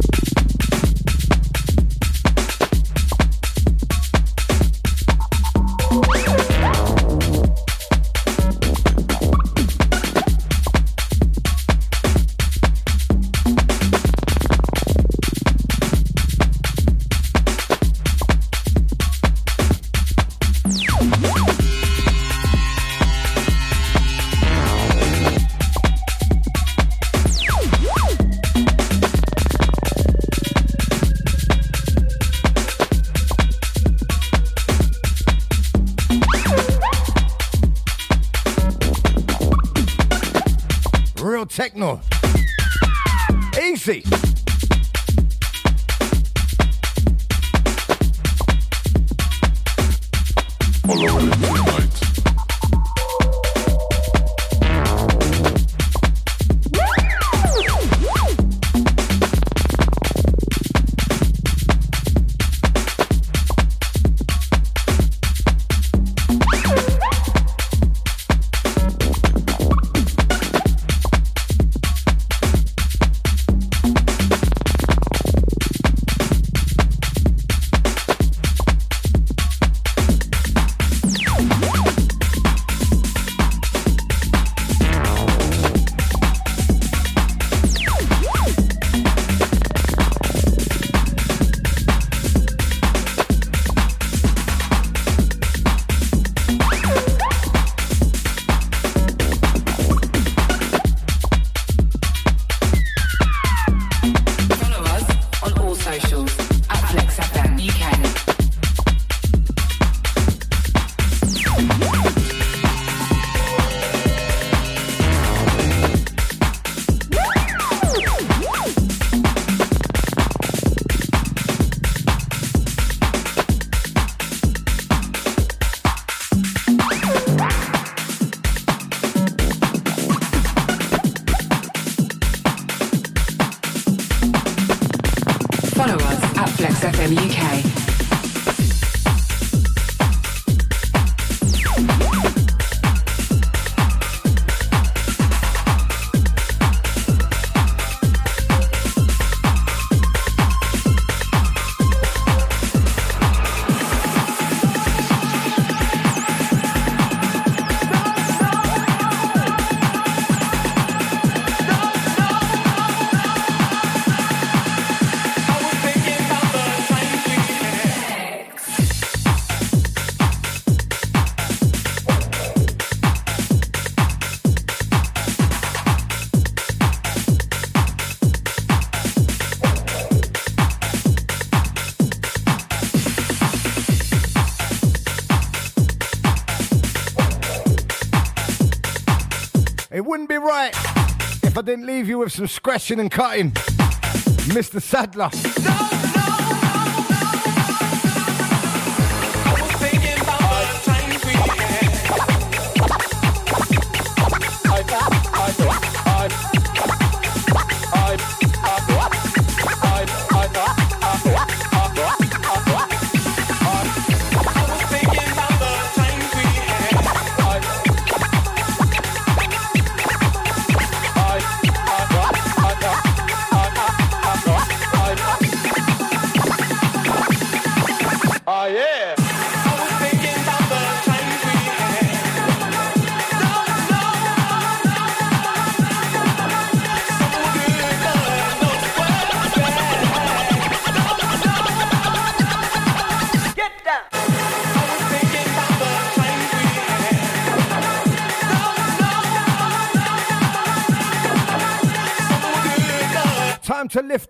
I didn't leave you with some scratching and cutting. Mr. Sadler. Oh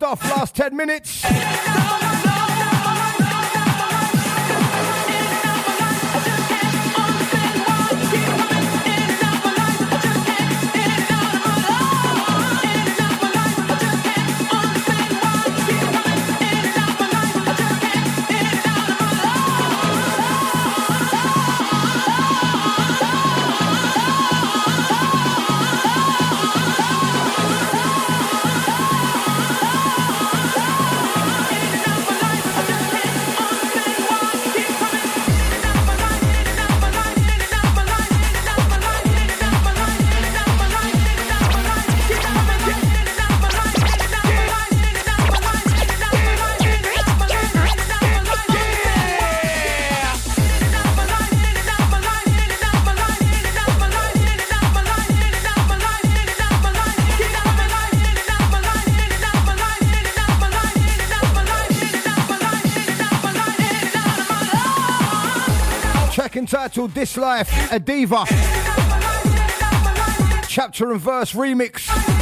off. Last 10 minutes. Track This Life, a Diva. Chapter and verse remix.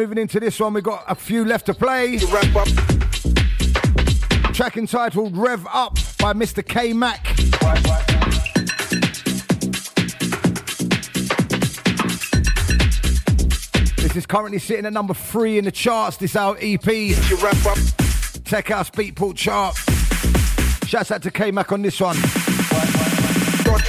Moving into this one, we've got a few left to play. Track entitled Rev Up by Mr. K Mac. This is currently sitting at number three in the charts. This our EP. Tech House Beatport chart. Shouts out to K Mac on this one. Thought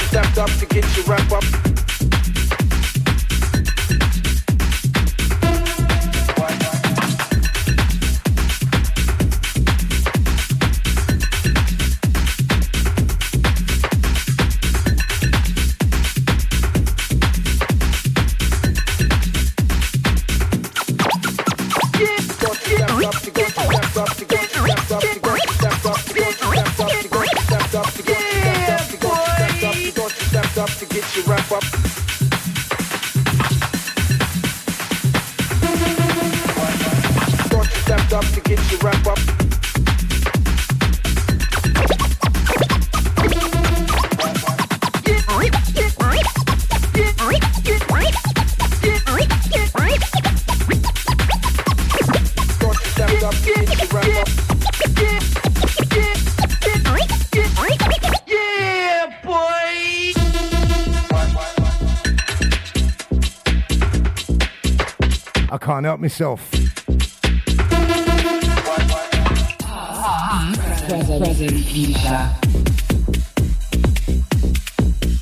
can't help myself.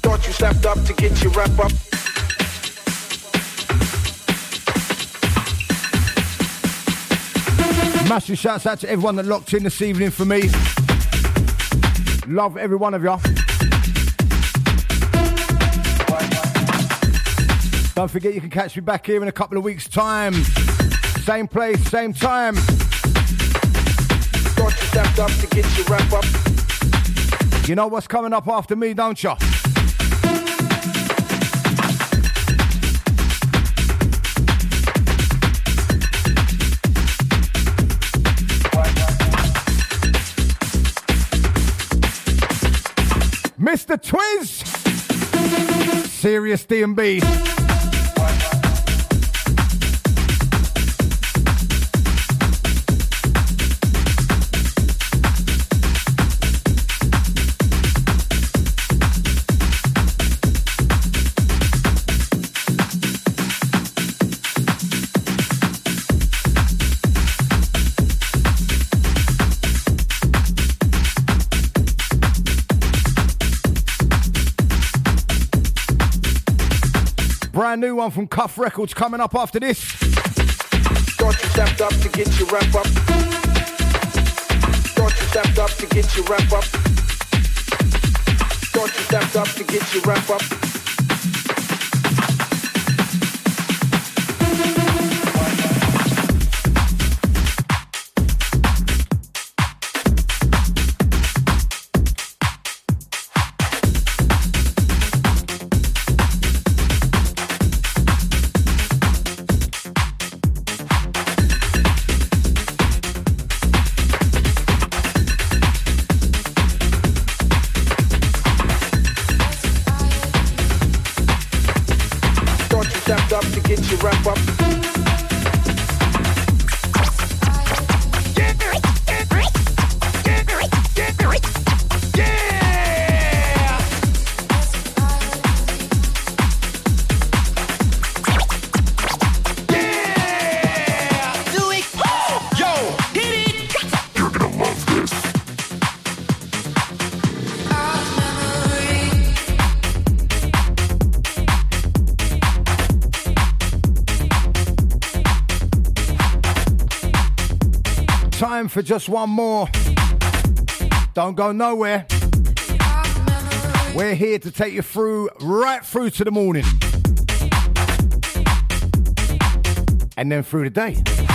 Thought you stepped up to get your wrap up. Massive shouts out to everyone that locked in this evening for me. Love every one of you. Don't forget you can catch me back here in a couple of weeks' time. Same place, same time. You stepped up to get your wrap up. You know what's coming up after me, don't you? Mr. Twiz! Serious D&B. One from Cuff Records coming up after this. You up to get your up. You up to get your up. You up to get your up. For just one more. Don't go nowhere. We're here to take you through, right through to the morning. And then through the day.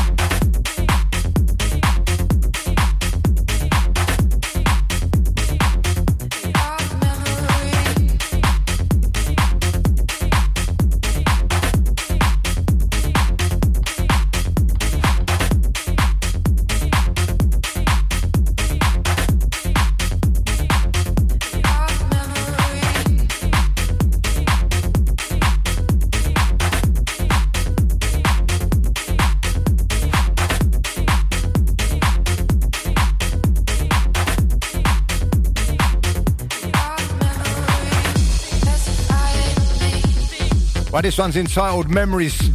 This one's entitled Memories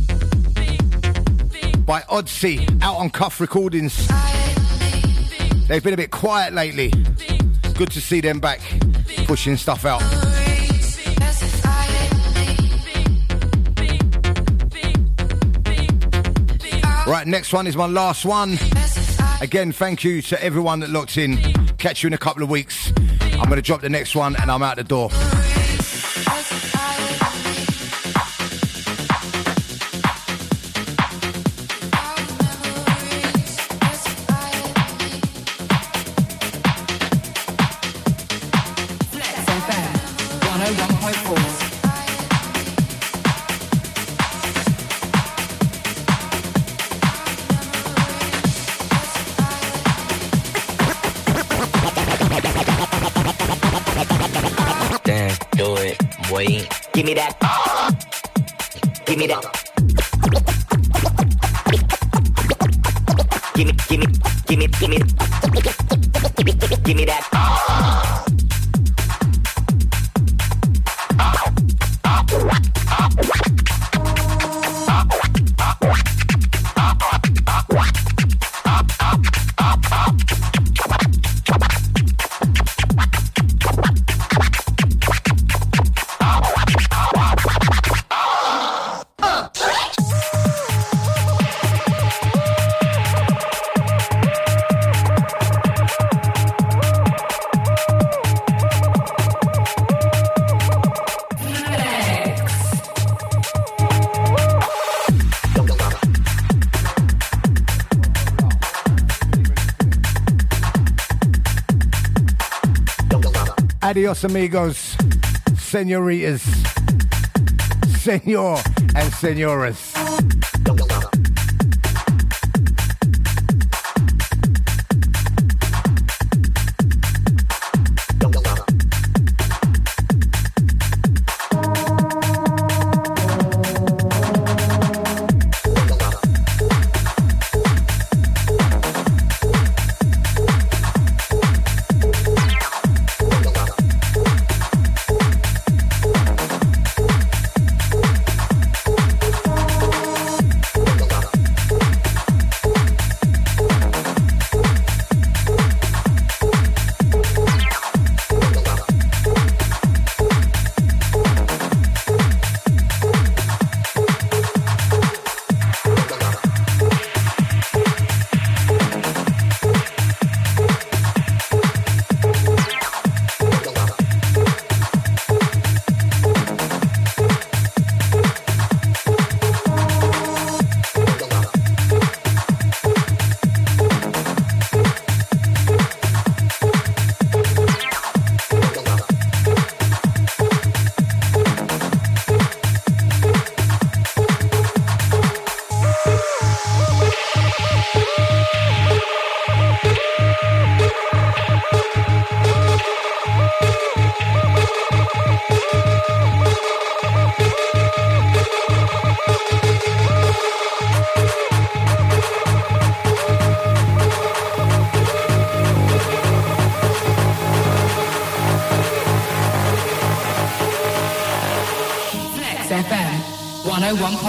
by Odsy, out on Cuff Recordings. They've been a bit quiet lately. Good to see them back pushing stuff out. Right, next one is my last one. Again, thank you to everyone that locked in. Catch you in a couple of weeks. I'm going to drop the next one and I'm out the door. Adios, amigos, senoritas, senor, and senoras.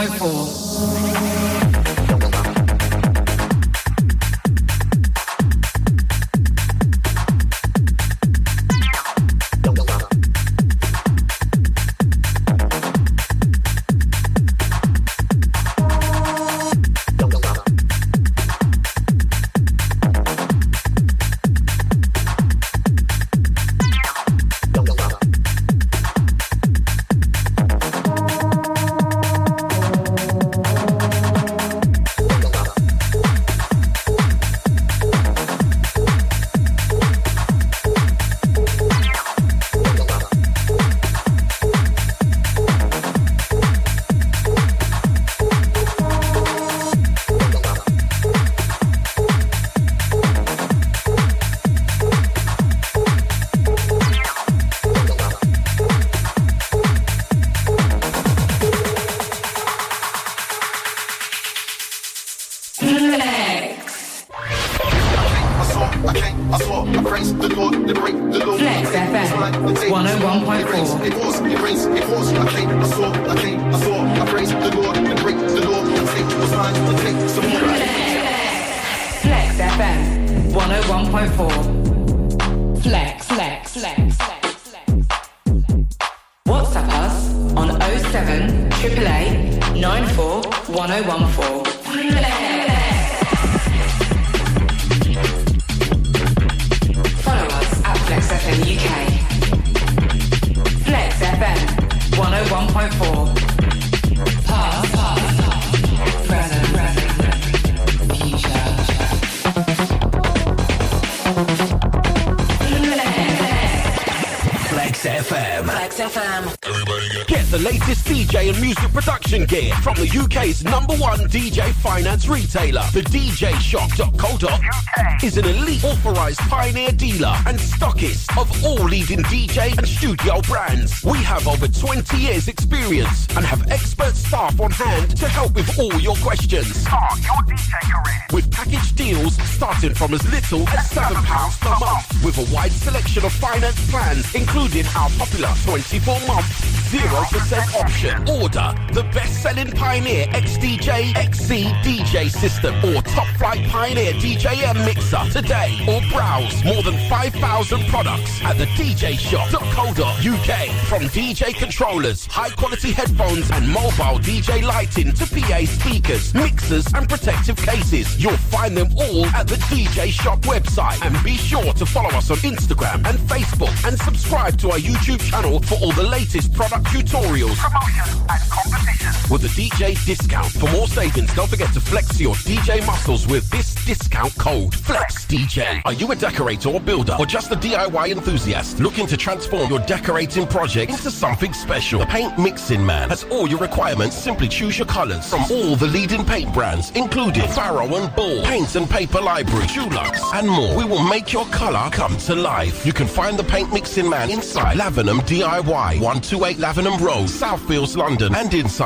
101.4. DJ finance retailer. The DJShop.co.uk is an elite authorized pioneer dealer and stockist of all leading DJ and studio brands. We have over 20 years experience and have expert staff on hand to help with all your questions. Start your DJ career with package deals starting from as little as £7 per month with a wide selection of finance plans including our popular 24 month 0% option. Order the best-selling Pioneer XDJ XZ DJ system or Top Flight Pioneer DJM mixer today. Or browse more than 5,000 products at the DJshop.co.uk from DJ controllers, high-quality headphones and mobile DJ lighting to PA speakers, mixers and protective cases. You'll find them all at the DJ Shop website and be sure to follow us on Instagram and Facebook and subscribe to our YouTube channel for all the latest product tutorials, and with a DJ discount. For more savings, don't forget to flex your DJ muscles with this discount code FLEXDJ. Are you a decorator or builder or just a DIY enthusiast looking to transform your decorating project into something special? The Paint Mixing Man has all your requirements. Simply choose your colors from all the leading paint brands, including Farrow and Ball, Paints and Paper Library, Dulux, and more. We will make your color come to life. You can find the Paint Mixing Man inside Lavenham DIY, 128 Lavenham Road, Southfields, London, and inside